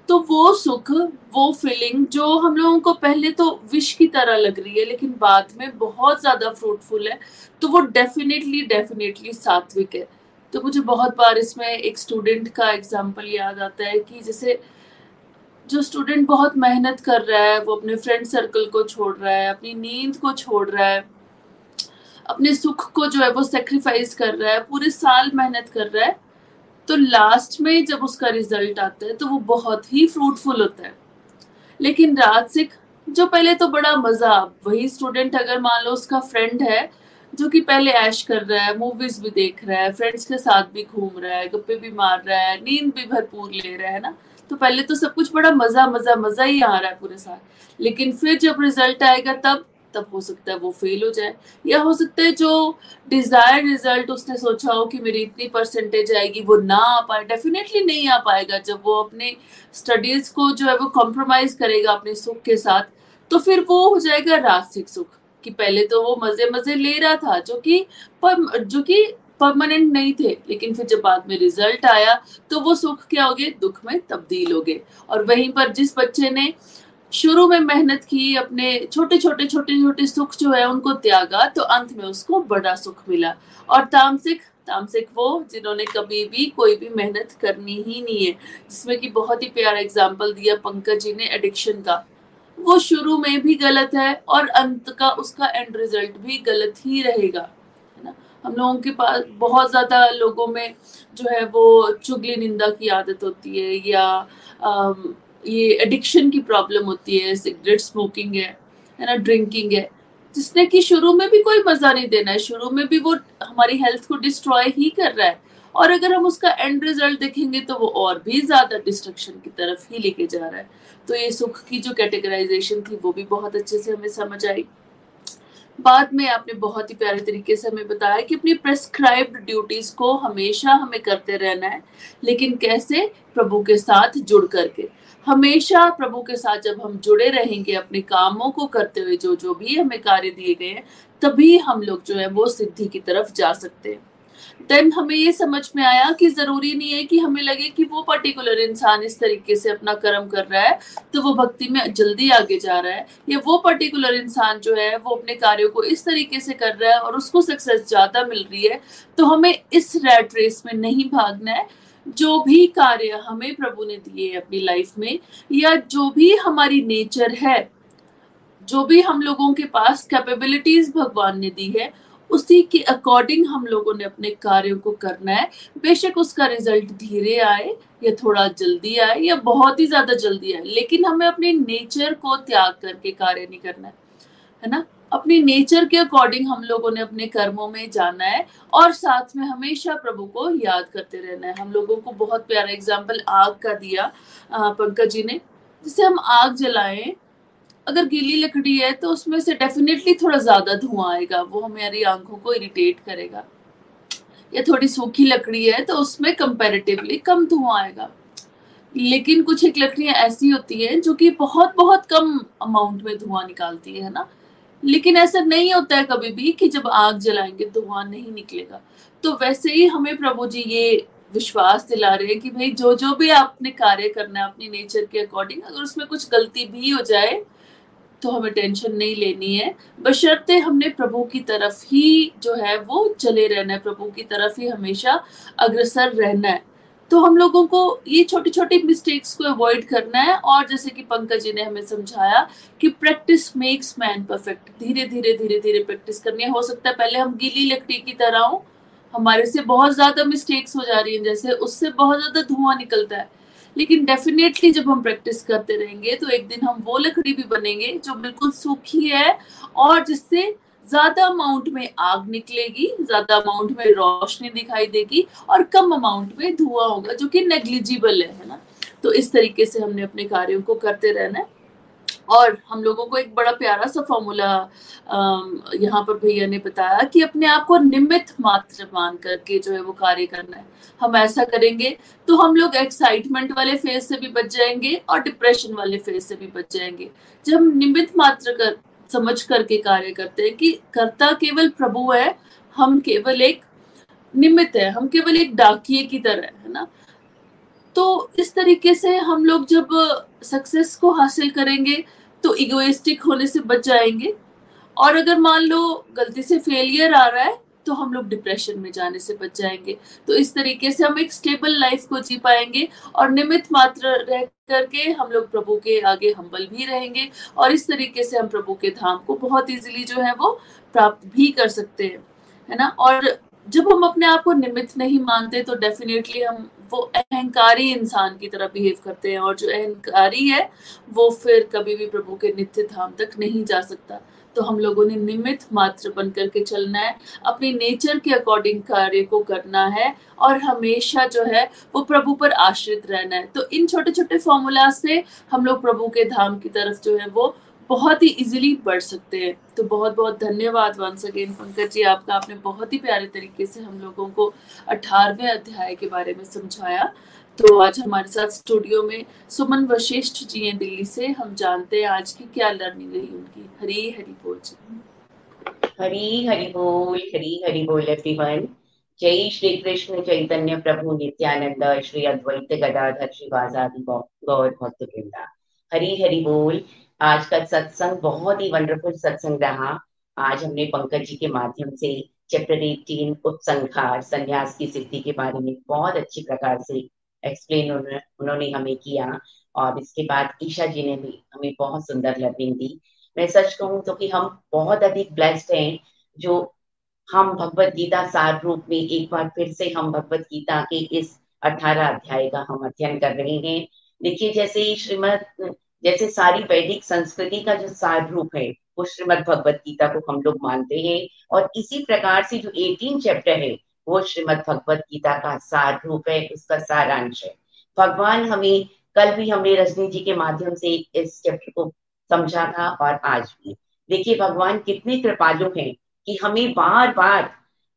तो वो सुख, वो फीलिंग जो हम लोगों को पहले तो विश की तरह लग रही है, लेकिन बाद में बहुत ज़्यादा फ्रूटफुल है तो वो डेफिनेटली डेफिनेटली सात्विक है। तो मुझे बहुत बार इसमें एक स्टूडेंट का एग्ज़ाम्पल याद आता है कि जैसे जो स्टूडेंट बहुत मेहनत कर रहा है, वो अपने फ्रेंड सर्कल को छोड़ रहा है, अपनी नींद को छोड़ रहा है अपने सुख को जो है वो सेक्रीफाइस कर रहा है, पूरे साल मेहनत कर रहा है तो लास्ट में जब उसका रिज़ल्ट आता है तो वो बहुत ही फ्रूटफुल होता है। लेकिन राजसिक, जो पहले तो बड़ा मज़ा, वही स्टूडेंट अगर मान लो उसका फ्रेंड है, जो कि पहले ऐश कर रहा है मूवीज़ भी देख रहा है फ्रेंड्स के साथ भी घूम रहा है, गप्पे भी मार रहा है, नींद भी भरपूर ले रहा है ना तो पहले तो सब कुछ बड़ा मज़ा मज़ा मज़ा ही आ रहा है पूरे साल। लेकिन फिर जब रिज़ल्ट आएगा, तब तब हो सकता है वो फेल हो जाए। या हो सकता है जो डिज़ायर रिज़ल्ट उसने सोचा हो कि मेरी इतनी परसेंटेज आएगी, वो ना आ पाए। डेफिनेटली नहीं आ पाएगा। जब वो अपने स्टडीज़ को जो है वो कॉम्प्रोमाइज करेगा अपने सुख के साथ तो फिर वो हो जाएगा राजसिक सुख, कि पहले तो वो मज़े मज़े ले रहा था, जो कि जो कि परमानेंट नहीं थे। लेकिन फिर जब बाद में रिज़ल्ट आया तो वो सुख क्या हो गए? दुख में तब्दील हो गए। और वहीं पर जिस बच्चे ने शुरू में मेहनत की, अपने छोटे छोटे छोटे छोटे सुख जो है उनको त्यागा तो अंत में उसको बड़ा सुख मिला। और तामसिक तामसिक वो जिन्होंने कभी भी कोई भी मेहनत करनी ही नहीं है, जिसमें कि बहुत ही प्यारा एग्ज़ाम्पल दिया पंकज जी ने एडिक्शन का। वो शुरू में भी गलत है और अंत का उसका एंड रिज़ल्ट भी गलत ही रहेगा, है ना? हम लोगों के पास बहुत ज़्यादा लोगों में जो है वो चुगली निंदा की आदत होती है या ये एडिक्शन की प्रॉब्लम होती है सिगरेट स्मोकिंग है है ना ड्रिंकिंग है। जिसने कि शुरू में भी कोई मज़ा नहीं देना है, शुरू में भी वो हमारी हेल्थ को डिस्ट्रॉय ही कर रहा है। और अगर हम उसका एंड रिज़ल्ट देखेंगे तो वो और भी ज़्यादा डिस्ट्रक्शन की तरफ़ ही लेके जा रहा है। तो ये सुख की जो कैटेगराइजेशन थी, वो भी बहुत अच्छे से हमें समझ आई। बाद में आपने बहुत ही प्यारे तरीके से हमें बताया कि अपनी प्रेस्क्राइब्ड ड्यूटीज़ को हमेशा हमें करते रहना है, लेकिन कैसे? प्रभु के साथ जुड़ करके। हमेशा प्रभु के साथ जब हम जुड़े रहेंगे, अपने कामों को करते हुए, जो जो भी हमें कार्य दिए गए हैं, तभी हम लोग जो है वो सिद्धि की तरफ़ जा सकते हैं। देन हमें ये समझ में आया कि ज़रूरी नहीं है कि हमें लगे कि वो पर्टिकुलर इंसान इस तरीके से अपना कर्म कर रहा है तो वो भक्ति में जल्दी आगे जा रहा है, या वो पर्टिकुलर इंसान जो है, वो अपने कार्यों को इस तरीके से कर रहा है और उसको सक्सेस ज़्यादा मिल रही है तो हमें इस रैट रेस में नहीं भागना है जो भी कार्य हमें प्रभु ने दिए अपनी लाइफ में, या जो भी हमारी नेचर है, जो भी हम लोगों के पास कैपेबिलिटीज भगवान ने दी है, उसी के अकॉर्डिंग हम लोगों ने अपने कार्यों को करना है। बेशक उसका रिज़ल्ट धीरे आए, या थोड़ा जल्दी आए, या बहुत ही ज़्यादा जल्दी आए, लेकिन हमें अपने नेचर को त्याग करके कार्य नहीं करना है है ना? अपनी नेचर के अकॉर्डिंग हम लोगों ने अपने कर्मों में जाना है और साथ में हमेशा प्रभु को याद करते रहना है। हम लोगों को बहुत प्यारा एग्ज़ाम्पल आग का दिया पंकज जी ने, जिसे हम आग जलाएँ, अगर गीली लकड़ी है तो उसमें से डेफिनेटली थोड़ा ज़्यादा धुआँ आएगा, वो हमारी आँखों को इरिटेट करेगा। या थोड़ी सूखी लकड़ी है तो उसमें कंपेरेटिवली कम धुआँ आएगा। लेकिन कुछ एक लकड़ियाँ ऐसी होती हैं जो कि बहुत बहुत कम अमाउंट में धुआँ निकालती है ना? लेकिन ऐसा नहीं होता है कभी भी कि जब आग जलाएँगे धुआँ नहीं निकलेगा। तो वैसे ही हमें प्रभु जी ये विश्वास दिला रहे हैं कि भाई जो जो भी आपने कार्य करना है, अपनी नेचर के अकॉर्डिंग अगर उसमें कुछ गलती भी हो जाए तो हमें टेंशन नहीं लेनी है। बशर्ते हमने प्रभु की तरफ़ ही जो है वो चले रहना है, प्रभु की तरफ़ ही हमेशा अग्रसर रहना है। तो हम लोगों को ये छोटी छोटी मिस्टेक्स को अवॉइड करना है और जैसे कि पंकज जी ने हमें समझाया कि प्रैक्टिस मेक्स मैन परफेक्ट धीरे धीरे धीरे धीरे प्रैक्टिस करनी है। हो सकता है पहले हम गीली लकड़ी की तरह हो। हमारे से बहुत ज़्यादा मिस्टेक्स हो जा रही हैं, जैसे उससे बहुत ज़्यादा धुआँ निकलता है। लेकिन डेफिनेटली जब हम प्रैक्टिस करते रहेंगे तो एक दिन हम वो लकड़ी भी बनेंगे जो बिल्कुल सूखी है और जिससे ज़्यादा अमाउंट में आग निकलेगी, ज़्यादा अमाउंट में रोशनी दिखाई देगी और कम अमाउंट में धुआँ होगा, जो कि नेग्लिजिबल है ना? तो इस तरीके से हमने अपने कार्यों को करते रहना है। और हम लोगों को एक बड़ा प्यारा सा फॉर्मूला यहाँ पर भैया ने बताया कि अपने आप को निमित मात्र मान करके जो है वो कार्य करना है। हम ऐसा करेंगे तो हम लोग एक्साइटमेंट वाले फ़ेज़ से भी बच जाएँगे और डिप्रेशन वाले फ़ेज़ से भी बच जाएँगे। जब हम निमित मात्र कर समझ करके कार्य करते हैं कि कर्ता केवल प्रभु है, हम केवल एक निमित्त है, हम केवल एक डाकिए की तरह है ना? तो इस तरीके से हम लोग जब सक्सेस को हासिल करेंगे तो इगोइस्टिक होने से बच जाएँगे। और अगर मान लो गलती से फेलियर आ रहा है तो हम लोग डिप्रेशन में जाने से बच जाएँगे। तो इस तरीके से हम एक स्टेबल लाइफ को जी पाएँगे और निमित मात्र रह करके हम लोग प्रभु के आगे हम्बल भी रहेंगे और इस तरीके से हम प्रभु के धाम को बहुत इजीली जो है वो प्राप्त भी कर सकते हैं, है ना? और जब हम अपने आप को निमित नहीं मानते तो डेफिनेटली हम वो अहंकारी इंसान की तरह बिहेव करते हैं और जो अहंकारी है वो फिर कभी भी प्रभु के नित्य धाम तक नहीं जा सकता। तो हम लोगों ने निमित मात्र बन करके चलना है। अपनी नेचर के अकॉर्डिंग कार्य को करना है और हमेशा जो है वो प्रभु पर आश्रित रहना है। तो इन छोटे छोटे फॉर्मूला से हम लोग प्रभु के धाम की तरफ़ जो है वो बहुत ही इजीली बढ़ सकते हैं। तो बहुत बहुत धन्यवाद वंस अगेन पंकज जी, आपका आपने बहुत ही प्यारे तरीके से हम लोगों को अठारहवें अध्याय के बारे में समझाया। तो आज हमारे साथ स्टूडियो में सुमन वशिष्ठ जी हैं दिल्ली से। हम जानते हैं आज की क्या लर्निंग रही उनकी। हरी हरी बोल। जी हरी हरी बोल, हरी हरी बोल एवरीवन जय श्री कृष्ण, चैतन्य प्रभु, नित्यानंद, श्री अद्वैत गदाधर शिवाजादि गौर भक्त वृंदा हरी हरी बोल। आज का सत्संग बहुत ही वंडरफुल सत्संग रहा। आज हमने पंकज जी के माध्यम से चैप्टर एटीन उपसंहार, संन्यास की सिद्धि के बारे में बहुत अच्छी प्रकार से एक्सप्लेन उन्होंने हमें किया। और इसके बाद ईशा जी ने भी हमें बहुत सुंदर लर्निंग दी। मैं सच कहूँ तो कि हम बहुत अधिक ब्लेस्ड हैं, जो हम भगवत गीता सार रूप में एक बार फिर से हम भगवत गीता के इस अठारह अध्याय का हम अध्ययन कर रहे हैं। देखिए, जैसे श्रीमद, जैसे सारी वैदिक संस्कृति का जो सार रूप है, वो श्रीमद भगवत गीता को हम लोग मानते हैं। और इसी प्रकार से जो एटीन चैप्टर है वो श्रीमद भगवत गीता का सार रूप है, उसका सारांश है। भगवान हमें, कल भी हमने रजनी जी के माध्यम से इस चैप्टर को समझा था और आज भी। देखिए भगवान कितने कृपालु हैं कि हमें बार बार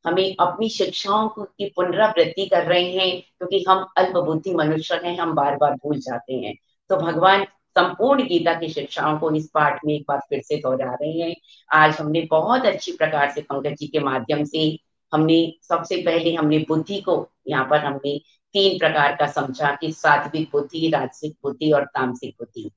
हमें अपनी शिक्षाओं की पुनरावृत्ति कर रहे हैं, क्योंकि हम अल्पबुद्धि मनुष्य हैं, हम बार बार भूल जाते हैं। तो भगवान संपूर्ण गीता की शिक्षाओं को इस पाठ में एक बार फिर से दोहरा रहे हैं। आज हमने बहुत अच्छी प्रकार से पंकज जी के माध्यम से हमने, सबसे पहले हमने बुद्धि को, यहाँ पर हमने तीन प्रकार का समझा कि सात्विक बुद्धि, राजसिक बुद्धि और तामसिक बुद्धि।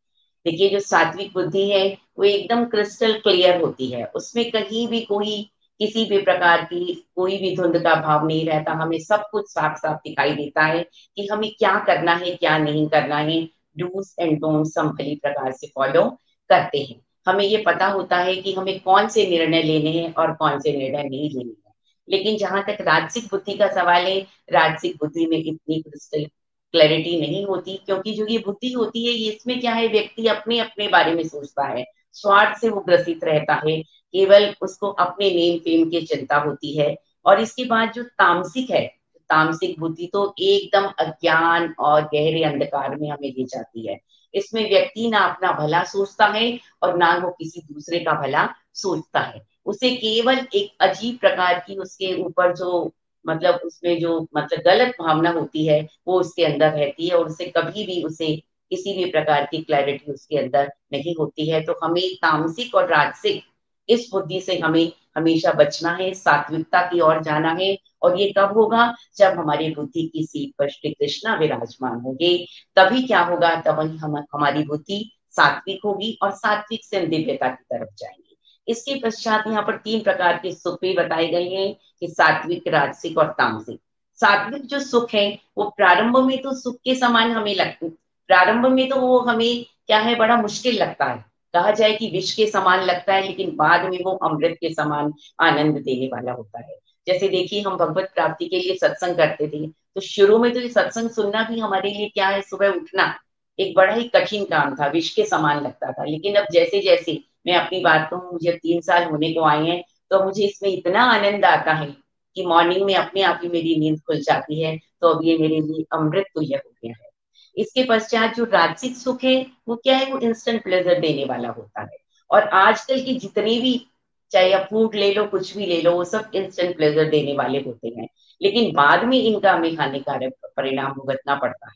देखिए, जो सात्विक बुद्धि है, वो एकदम क्रिस्टल क्लियर होती है। उसमें कहीं भी कोई, किसी भी प्रकार की कोई भी धुंध का भाव नहीं रहता। हमें सब कुछ साफ़ साफ़ दिखाई देता है कि हमें क्या करना है, क्या नहीं करना है। डूज एंड डोंट्स हम भली प्रकार से फॉलो करते हैं। हमें ये पता होता है कि हमें कौन से निर्णय लेने हैं और कौन से निर्णय नहीं लेने हैं। लेकिन जहाँ तक राजसिक बुद्धि का सवाल है, राजसिक बुद्धि में इतनी क्रिस्टल क्लैरिटी नहीं होती, क्योंकि जो ये बुद्धि होती है, ये इसमें क्या है, व्यक्ति अपने अपने बारे में सोचता है। स्वार्थ से वो ग्रसित रहता है, केवल उसको अपने नेम फेम की चिंता होती है। और इसके बाद जो तामसिक है, तामसिक बुद्धि तो एकदम अज्ञान और गहरे अंधकार में हमें ले जाती है। इसमें व्यक्ति ना अपना भला सोचता है और ना वो किसी दूसरे का भला सोचता है। उसे केवल एक अजीब प्रकार की उसके ऊपर जो मतलब उसमें जो मतलब गलत भावना होती है, वो उसके अंदर रहती है और उसे कभी भी उसे किसी भी प्रकार की क्लैरिटी उसके अंदर नहीं होती है। तो हमें तामसिक और राजसिक, इस बुद्धि से हमें हमेशा बचना है, सात्विकता की ओर जाना है और ये कब होगा जब हमारी बुद्धि की सीट पर श्री कृष्णा विराजमान होंगे। तभी क्या होगा, तब हम, हमारी बुद्धि सात्विक होगी और सात्विक से दिव्यता की तरफ़ जाएँगे। इसके पश्चात यहाँ पर तीन प्रकार के सुख भी बताए गए हैं, कि सात्विक, राजसिक और तामसिक। सात्विक जो सुख है, वो प्रारंभ में तो सुख के समान हमें लगते, प्रारंभ में तो वो हमें क्या है, बड़ा मुश्किल लगता है। कहा जाए कि विष के समान लगता है, लेकिन बाद में वो अमृत के समान आनंद देने वाला होता है। जैसे देखिए, हम भगवत प्राप्ति के लिए सत्संग करते थे तो शुरू में तो ये सत्संग सुनना भी हमारे लिए क्या है, सुबह उठना एक बड़ा ही कठिन काम था, विष के समान लगता था। लेकिन अब जैसे जैसे मैं अपनी बात कहूँ मुझे तीन साल होने को आए हैं तो मुझे इसमें इतना आनंद आता है कि मॉर्निंग में अपने आप ही मेरी नींद खुल जाती है तो अब ये मेरे लिए अमृत तुल्य हो गया है। इसके पश्चात जो राजसिक सुख है, वो क्या है? वो इंस्टेंट प्लेजर देने वाला होता है। और आजकल की जितनी भी, चाहे आप फ़ूड ले लो, कुछ भी ले लो, वो सब इंस्टेंट प्लेजर देने वाले होते हैं। लेकिन बाद में इनका हमें हानिकारक परिणाम भुगतना पड़ता है।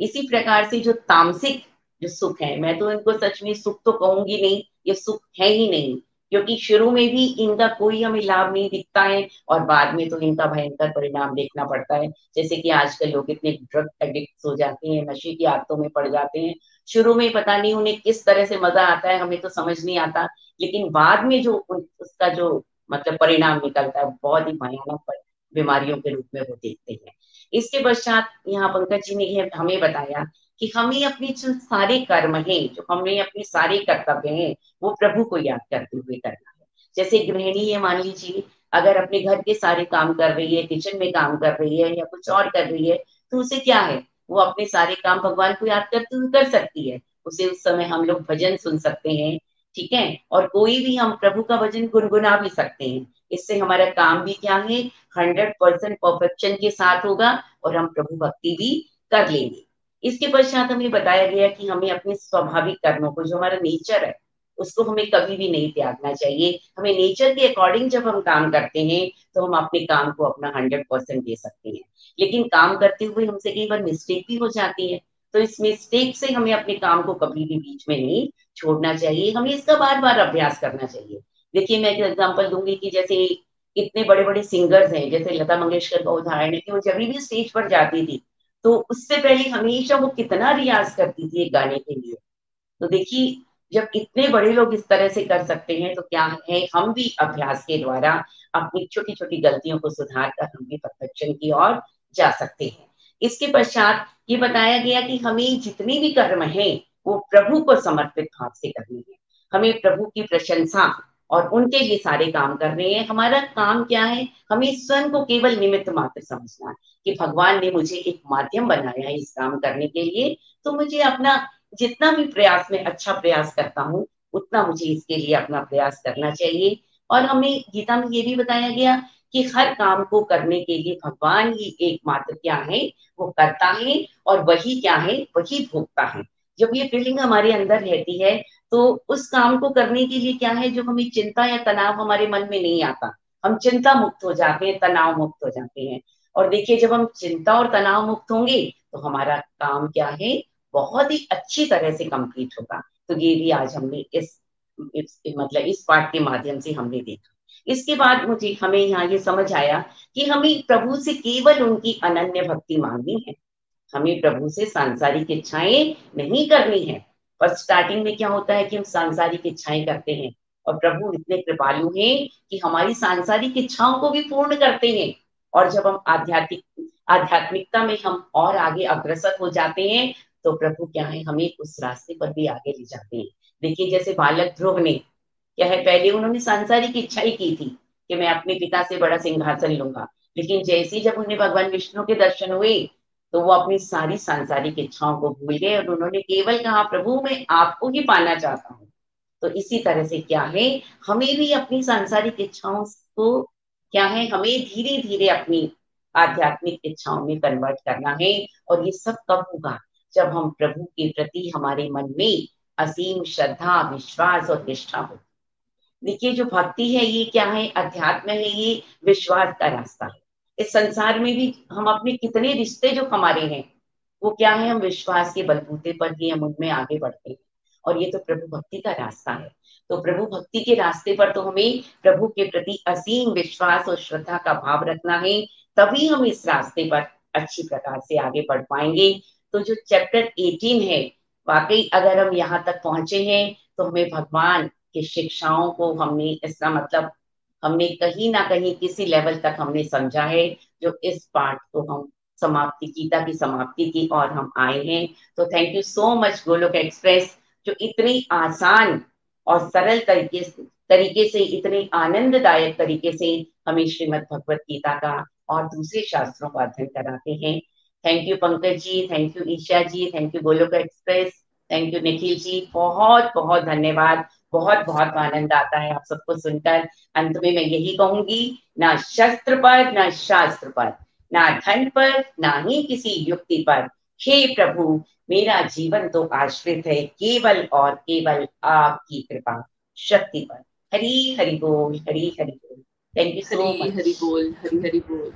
इसी प्रकार से जो तामसिक जो सुख है, मैं तो इनको सच में सुख तो कहूँगी नहीं ये सुख है ही नहीं। क्योंकि शुरू में भी इनका कोई हमें लाभ नहीं दिखता है और बाद में तो इनका भयंकर परिणाम देखना पड़ता है। जैसे कि आजकल लोग इतने ड्रग एडिक्ट हो जाते हैं, नशे की आदतों में पड़ जाते हैं। शुरू में पता नहीं उन्हें किस तरह से मज़ा आता है, हमें तो समझ नहीं आता। लेकिन बाद में जो उसका जो मतलब परिणाम निकलता है, बहुत ही भयानक बीमारियों के रूप में वो देखते हैं। इसके पश्चात यहाँ पंकज जी ने हमें बताया कि हमें अपने सारे कर्म हैं, जो हमें अपने सारे कर्तव्य हैं, वो प्रभु को याद करते हुए करना है। जैसे गृहिणी है मान लीजिए अगर अपने घर के सारे काम कर रही है, किचन में काम कर रही है या कुछ और कर रही है तो उसे क्या है? वो अपने सारे काम भगवान को याद करते हुए कर सकती है। उसे उस समय हम लोग भजन सुन सकते हैं, ठीक है? और कोई भी हम प्रभु का भजन गुनगुना भी सकते हैं। इससे हमारा काम भी क्या है? हंड्रेड परसेंट परफेक्शन के साथ होगा और हम प्रभु भक्ति भी कर लेंगे। इसके पश्चात हमें बताया गया कि हमें अपने स्वाभाविक कर्मों को, जो हमारा नेचर है, उसको हमें कभी भी नहीं त्यागना चाहिए। हमें नेचर के अकॉर्डिंग जब हम काम करते हैं तो हम अपने काम को अपना हंड्रेड परसेंट दे सकते हैं। लेकिन काम करते हुए हमसे कई बार मिस्टेक भी हो जाती है। तो इस मिस्टेक से हमें अपने काम को कभी भी बीच में नहीं छोड़ना चाहिए। हमें इसका बार बार अभ्यास करना चाहिए। देखिए, मैं एक एग्ज़ाम्पल दूँगी कि जैसे इतने बड़े बड़े सिंगर्स हैं, जैसे लता मंगेशकर का उदाहरण है कि वो जब भी स्टेज पर जाती थी तो उससे पहले हमेशा वो कितना रियाज करती थी गाने के लिए। तो देखिए, जब इतने बड़े लोग इस तरह से कर सकते हैं तो क्या है, हम भी अभ्यास के द्वारा अपनी छोटी छोटी गलतियों को सुधार कर हम भी परफेक्शन की ओर जा सकते हैं। इसके पश्चात ये बताया गया कि हमें जितने भी कर्म है, वो प्रभु को समर्पित भाव से करनी है। हमें प्रभु की प्रशंसा और उनके लिए सारे काम कर रहे हैं। हमारा काम क्या है? हमें स्वयं को केवल निमित्त मात्र समझना कि भगवान ने मुझे एक माध्यम बनाया है इस काम करने के लिए। तो मुझे अपना जितना भी प्रयास में अच्छा प्रयास करता हूँ, उतना मुझे इसके लिए अपना प्रयास करना चाहिए। और हमें गीता में ये भी बताया गया कि हर काम को करने के लिए भगवान ही एकमात्र क्या है? वो करता है और वही क्या है? वही भोगता है। जब ये फीलिंग हमारे अंदर रहती है तो उस काम को करने के लिए क्या है? जो हमें चिंता या तनाव हमारे मन में नहीं आता। हम चिंता मुक्त हो जाते हैं तनाव मुक्त हो जाते हैं। और देखिए जब हम चिंता और तनाव मुक्त होंगे तो हमारा काम क्या है? बहुत ही अच्छी तरह से कंप्लीट होगा। तो ये भी आज हमने इस, इस मतलब इस पाठ के माध्यम से हमने देखा। इसके बाद मुझे हमें यहाँ ये समझ आया कि हमें प्रभु से केवल उनकी अनन्य भक्ति मांगनी है। हमें प्रभु से सांसारिक इच्छाएँ नहीं करनी है। और स्टार्टिंग में क्या होता है कि हम सांसारिक इच्छाएँ करते हैं। और प्रभु इतने कृपालु हैं कि हमारी सांसारिक इच्छाओं को भी पूर्ण करते हैं। और जब हम आध्यात्मिक, आध्यात्मिकता में हम और आगे अग्रसर हो जाते हैं तो प्रभु क्या है, हमें उस रास्ते पर भी आगे ले जाते हैं। देखिए, जैसे बालक ध्रुव ने, क्या है, पहले उन्होंने सांसारिक इच्छा ही की थी कि मैं अपने पिता से बड़ा सिंहासन लूँगा। लेकिन जैसे जब उन्हें भगवान विष्णु के दर्शन हुए तो वो अपनी सारी सांसारिक इच्छाओं को भूल गए और उन्होंने केवल कहा, प्रभु, मैं आपको ही पाना चाहता हूँ। तो इसी तरह से क्या है? हमें भी अपनी सांसारिक इच्छाओं को क्या है? हमें धीरे धीरे अपनी आध्यात्मिक इच्छाओं में कन्वर्ट करना है और ये सब कब होगा जब हम प्रभु के प्रति हमारे मन में असीम श्रद्धा, विश्वास और निष्ठा हो। देखिए, जो भक्ति है, ये क्या है? अध्यात्म है, ये विश्वास का रास्ता है। इस संसार में भी हम अपने कितने रिश्ते जो हमारे हैं, वो क्या है? हम विश्वास के बलबूते पर ही हम उनमें आगे बढ़ते हैं। और ये तो प्रभु भक्ति का रास्ता है। तो प्रभु भक्ति के रास्ते पर तो हमें प्रभु के प्रति असीम विश्वास और श्रद्धा का भाव रखना है, तभी हम इस रास्ते पर अच्छी प्रकार से आगे बढ़ पाएँगे। तो जो चैप्टर 18 है, वाकई अगर हम यहाँ तक पहुँचे हैं तो हमें भगवान की शिक्षाओं को हमने इसका मतलब हमने कहीं ना कहीं किसी लेवल तक हमने समझा है, जो इस पार्ट को हम समाप्ति गीता की समाप्ति की और हम आए हैं। तो thank you so much Golok express जो इतनी आसान और सरल तरीके तरीके से, इतने आनंददायक तरीके से हमें श्रीमद भगवत गीता का और दूसरे शास्त्रों का अध्ययन कराते हैं। Thank you Pankaj ji thank you Isha ji thank you Golok Express thank you Nikhil ji, बहुत बहुत धन्यवाद। बहुत बहुत आनंद आता है आप सबको सुनकर। अंत में मैं यही कहूँगी ना शस्त्र पर ना शास्त्र पर ना धन पर ना ही किसी युक्ति पर। हे प्रभु मेरा जीवन तो आश्रित है केवल और केवल आपकी कृपा शक्ति पर। हरी हरि बोल हरी हरि बोल। Thank you so much Hari बोल हरी हरि बोल।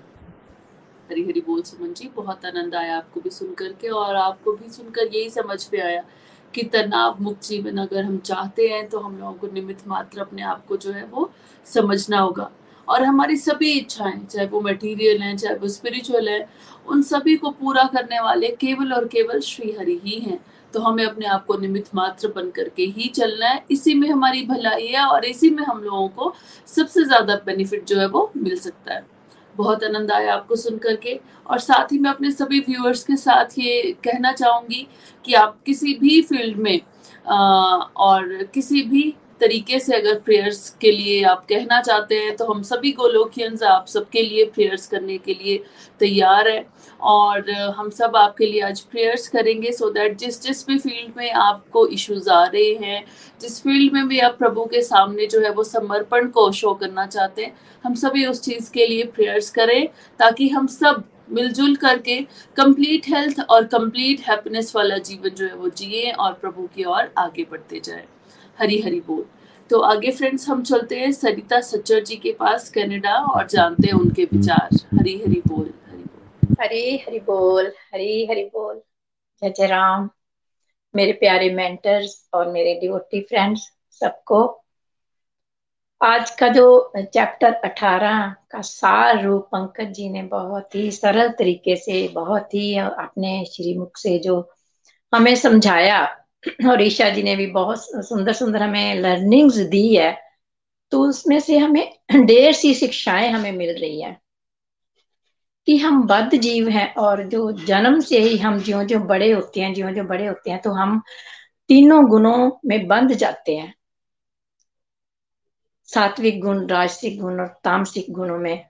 हरी हरी बोल सुमन जी बहुत आनंद आया आपको भी सुनकर के और आपको भी सुनकर यही समझ पे आया कि तनाव मुक्त जीवन अगर हम चाहते हैं तो हम लोगों को निमित मात्र अपने आप को जो है वो समझना होगा। और हमारी सभी इच्छाएँ, चाहे वो मटेरियल हैं, चाहे वो स्पिरिचुअल है, उन सभी को पूरा करने वाले केवल और केवल श्री हरि ही हैं। तो हमें अपने आप को निमित मात्र बन करके ही चलना है। इसी में हमारी भलाई है और इसी में हम लोगों को सबसे ज़्यादा बेनिफिट जो है वो मिल सकता है। बहुत आनंद आया आपको सुन करके और साथ ही मैं अपने सभी व्यूअर्स के साथ ये कहना चाहूँगी कि आप किसी भी फ़ील्ड में आ, और किसी भी तरीके से अगर प्रेयर्स के लिए आप कहना चाहते हैं तो हम सभी गोलोकियंस आप सबके लिए प्रेयर्स करने के लिए तैयार है। और हम सब आपके लिए आज प्रेयर्स करेंगे सो so दैट जिस जिस भी फ़ील्ड में आपको इश्यूज़ आ रहे हैं, जिस फ़ील्ड में भी आप प्रभु के सामने जो है वो समर्पण को शो करना चाहते हैं, हम सभी उस चीज़ के लिए प्रेयर्स करें, ताकि हम सब मिलजुल करके कंप्लीट हेल्थ और कंप्लीट हैप्पीनेस वाला जीवन जो है वो जिए और प्रभु की ओर आगे बढ़ते जाए। हरी हरी बोल। तो आगे फ्रेंड्स हम चलते हैं सरिता सच्चर जी के पास कनाडा और जानते हैं उनके विचार। हरी हरी बोल हरी बोल। हरी हरी बोल हरी हरी बोल। जय जय राम। मेरे प्यारे मेंटर्स और मेरे डिवोटी फ्रेंड्स सबको। आज का जो चैप्टर 18 का सार रूप पंकज जी ने बहुत ही सरल तरीके से बहुत ही अपने श्रीमुख से जो हमें समझाया *clears throat* और ईशा जी ने भी बहुत सुंदर सुंदर हमें लर्निंग्स दी है तो उसमें से हमें *clears throat* ढेर सी शिक्षाएँ हमें मिल रही है कि हम बद्ध जीव हैं और जो जन्म से ही हम ज्यो जो बड़े होते हैं, ज्यो जो बड़े होते हैं तो हम तीनों गुणों में बंध जाते हैं। सात्विक गुण, राजसिक गुण और तामसिक गुणों में।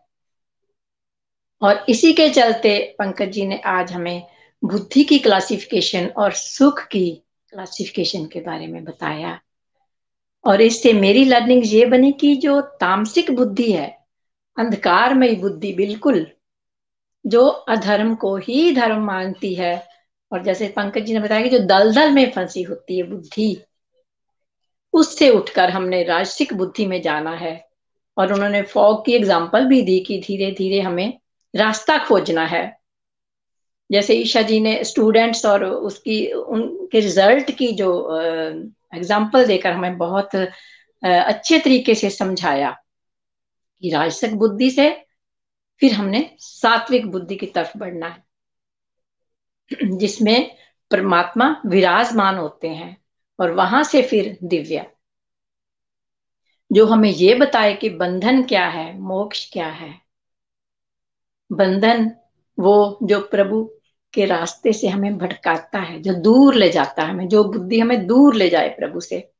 और इसी के चलते पंकज जी ने आज हमें बुद्धि की क्लासिफिकेशन और सुख की क्लासिफिकेशन के बारे में बताया। और इससे मेरी लर्निंग ये बनी कि जो तामसिक बुद्धि है, अंधकारमयी बुद्धि बिल्कुल, जो अधर्म को ही धर्म मानती है, और जैसे पंकज जी ने बताया कि जो दलदल में फंसी होती है बुद्धि, उससे उठकर हमने राजसिक बुद्धि में जाना है। और उन्होंने फॉग की एग्ज़ाम्पल भी दी कि धीरे धीरे हमें रास्ता खोजना है। जैसे ईशा जी ने स्टूडेंट्स और उसकी, उनके रिज़ल्ट की जो एग्ज़ाम्पल देकर हमें बहुत अच्छे तरीके से समझाया कि राजसिक बुद्धि से फिर हमने सात्विक बुद्धि की तरफ़ बढ़ना है। जिसमें परमात्मा विराजमान होते हैं और वहाँ से फिर दिव्या। जो हमें ये बताए कि बंधन क्या है, मोक्ष क्या है। बंधन वो जो प्रभु के रास्ते से हमें भटकाता है, जो दूर ले जाता है हमें, जो बुद्धि हमें दूर ले जाए प्रभु से,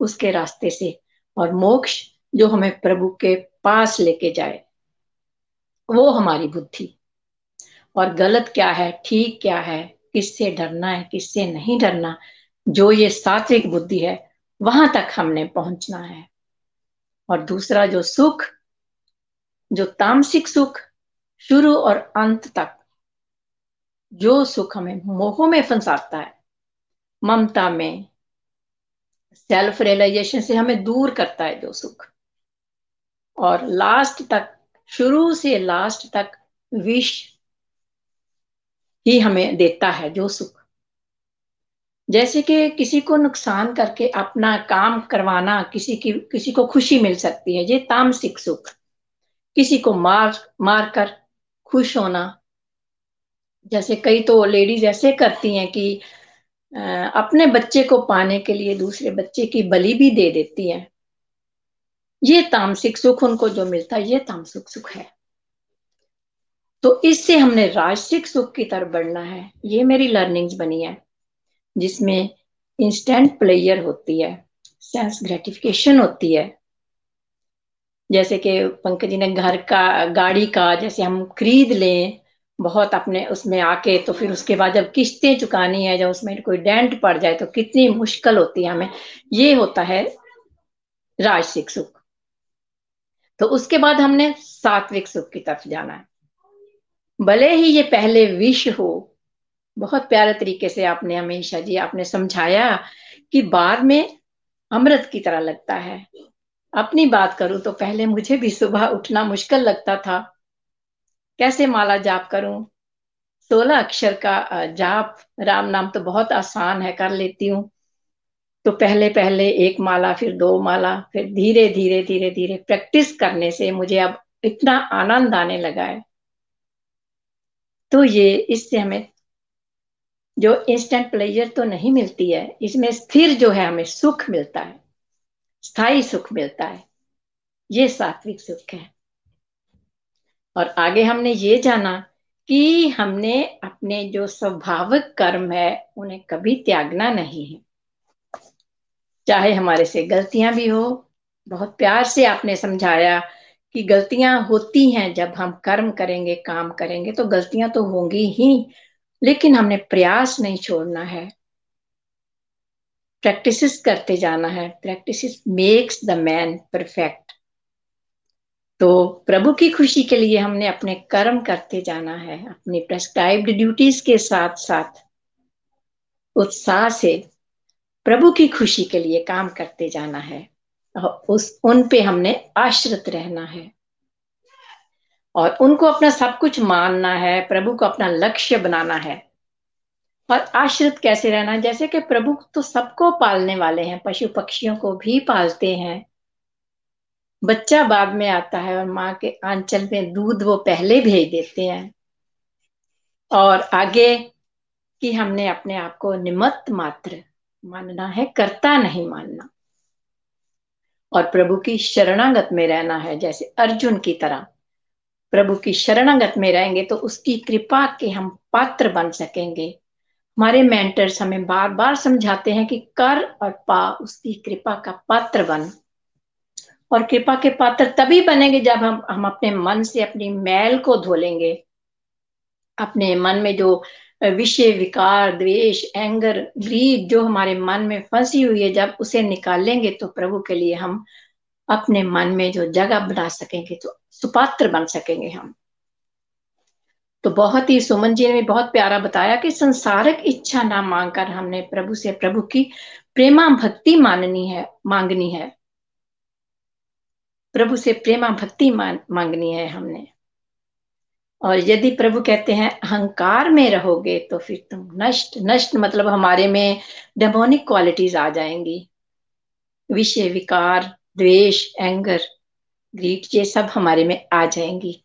उसके रास्ते से। और मोक्ष जो हमें प्रभु के पास लेके जाए, वो हमारी बुद्धि। और गलत क्या है, ठीक क्या है, किससे डरना है, किससे नहीं डरना, जो ये सात्विक बुद्धि है, वहाँ तक हमने पहुँचना है। और दूसरा जो सुख, जो तामसिक सुख, शुरू और अंत तक जो सुख हमें मोह में फंसाता है, ममता में सेल्फ रियलाइजेशन से हमें दूर करता है जो सुख। और लास्ट तक, शुरू से लास्ट तक विष ही हमें देता है जो सुख। जैसे कि किसी को नुकसान करके अपना काम करवाना किसी की, किसी को खुशी मिल सकती है, ये तामसिक सुख। किसी को मार मार कर खुश होना जैसे कई तो लेडीज़ ऐसे करती हैं कि अपने बच्चे को पाने के लिए दूसरे बच्चे की बलि भी दे देती हैं। ये तामसिक सुख उनको जो मिलता है, ये तामसिक सुख है। तो इससे हमने राजसिक सुख की तरफ़ बढ़ना है। ये मेरी लर्निंग्स बनी है, जिसमें इंस्टेंट प्लेयर होती है सेंस ग्रेटिफिकेशन होती है। जैसे कि पंकज जी ने घर का, गाड़ी का, जैसे हम खरीद लें बहुत अपने उसमें आके तो फिर उसके बाद जब किस्तें चुकानी है, जब उसमें कोई डेंट पड़ जाए तो कितनी मुश्किल होती है हमें। ये होता है राजसिक सुख। तो उसके बाद हमने सात्विक सुख की तरफ़ जाना है। भले ही ये पहले विष हो, बहुत प्यारे तरीके से आपने हमेशा जी, आपने समझाया कि बाद में अमृत की तरह लगता है। अपनी बात करूँ तो पहले मुझे भी सुबह उठना मुश्किल लगता था। कैसे माला जाप करूँ? सोलह अक्षर का जाप, राम नाम तो बहुत आसान है, कर लेती हूँ। तो पहले पहले एक माला, फिर दो माला, फिर धीरे धीरे धीरे धीरे प्रैक्टिस करने से मुझे अब इतना आनंद आने लगा है। तो ये, इससे हमें जो इंस्टेंट प्लेजर तो नहीं मिलती है, इसमें स्थिर जो है हमें सुख मिलता है, स्थायी सुख मिलता है। ये सात्विक सुख है। और आगे हमने ये जाना कि हमने अपने जो स्वाभाविक कर्म है, उन्हें कभी त्यागना नहीं है। चाहे हमारे से गलतियाँ भी हो, बहुत प्यार से आपने समझाया कि गलतियाँ होती हैं, जब हम कर्म करेंगे, काम करेंगे तो गलतियाँ तो होंगी ही, लेकिन हमने प्रयास नहीं छोड़ना है। प्रैक्टिस करते जाना है। Practice makes the man perfect तो प्रभु की खुशी के लिए हमने अपने कर्म करते जाना है, अपनी प्रेस्क्राइब्ड ड्यूटीज़ के साथ साथ उत्साह से प्रभु की खुशी के लिए काम करते जाना है। और उस, उन पे हमने आश्रित रहना है। और उनको अपना सब कुछ मानना है, प्रभु को अपना लक्ष्य बनाना है। और आश्रित कैसे रहना जैसे कि प्रभु तो सबको पालने वाले हैं, पशु पक्षियों को भी पालते हैं। बच्चा बाद में आता है और माँ के आंचल में दूध वो पहले भेज देते हैं। और आगे कि हमने अपने आप को निमत मात्र मानना है, करता नहीं मानना। और प्रभु की शरणागत में रहना है, जैसे अर्जुन की तरह। प्रभु की शरणागत में रहेंगे तो उसकी कृपा के हम पात्र बन सकेंगे। हमारे मेंटर्स हमें बार बार समझाते हैं कि कर और पा, उसकी कृपा का पात्र बन। और कृपा के पात्र तभी बनेंगे जब हम हम अपने मन से अपनी मैल को धो लेंगे अपने मन में जो विषय, विकार, द्वेष, एंगर ग्रीड जो हमारे मन में फंसी हुई है, जब उसे निकालेंगे तो प्रभु के लिए हम अपने मन में जो जगह बना सकेंगे तो सुपात्र बन सकेंगे हम। तो बहुत ही सुमन जी ने भी बहुत प्यारा बताया कि संसारिक इच्छा ना मांगकर हमने प्रभु से प्रभु की प्रेमा भक्ति माननी है, मांगनी है। प्रभु से प्रेमा भक्ति मांगनी है हमने। और यदि प्रभु कहते हैं, अहंकार में रहोगे तो फिर तुम नष्ट नष्ट मतलब हमारे में डेमोनिक क्वालिटीज आ जाएँगी। विषय विकार, द्वेष एंगर ग्रीट ये सब हमारे में आ जाएँगी।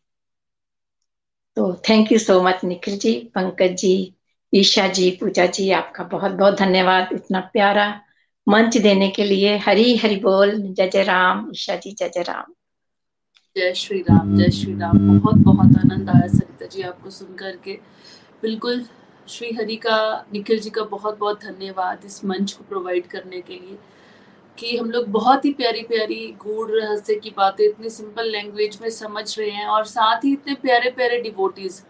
तो thank you so much Nikhil ji, Pankaj ji, Isha ji, Puja ji, आपका बहुत बहुत धन्यवाद, इतना प्यारा मंच देने के लिए हरी हरि बोल। जय जय राम, ईशा जी, जय जय राम। जय श्री राम, जय श्री राम। बहुत बहुत आनंद आया सरिता जी आपको सुन करके। बिल्कुल, श्री हरि का, निखिल जी का बहुत बहुत धन्यवाद इस मंच को प्रोवाइड करने के लिए कि हम लोग बहुत ही प्यारी प्यारी, गूढ़ रहस्य की बातें, इतनी सिंपल लैंग्वेज में समझ रहे हैं और साथ ही इतने प्यारे प्यारे डिवोटीज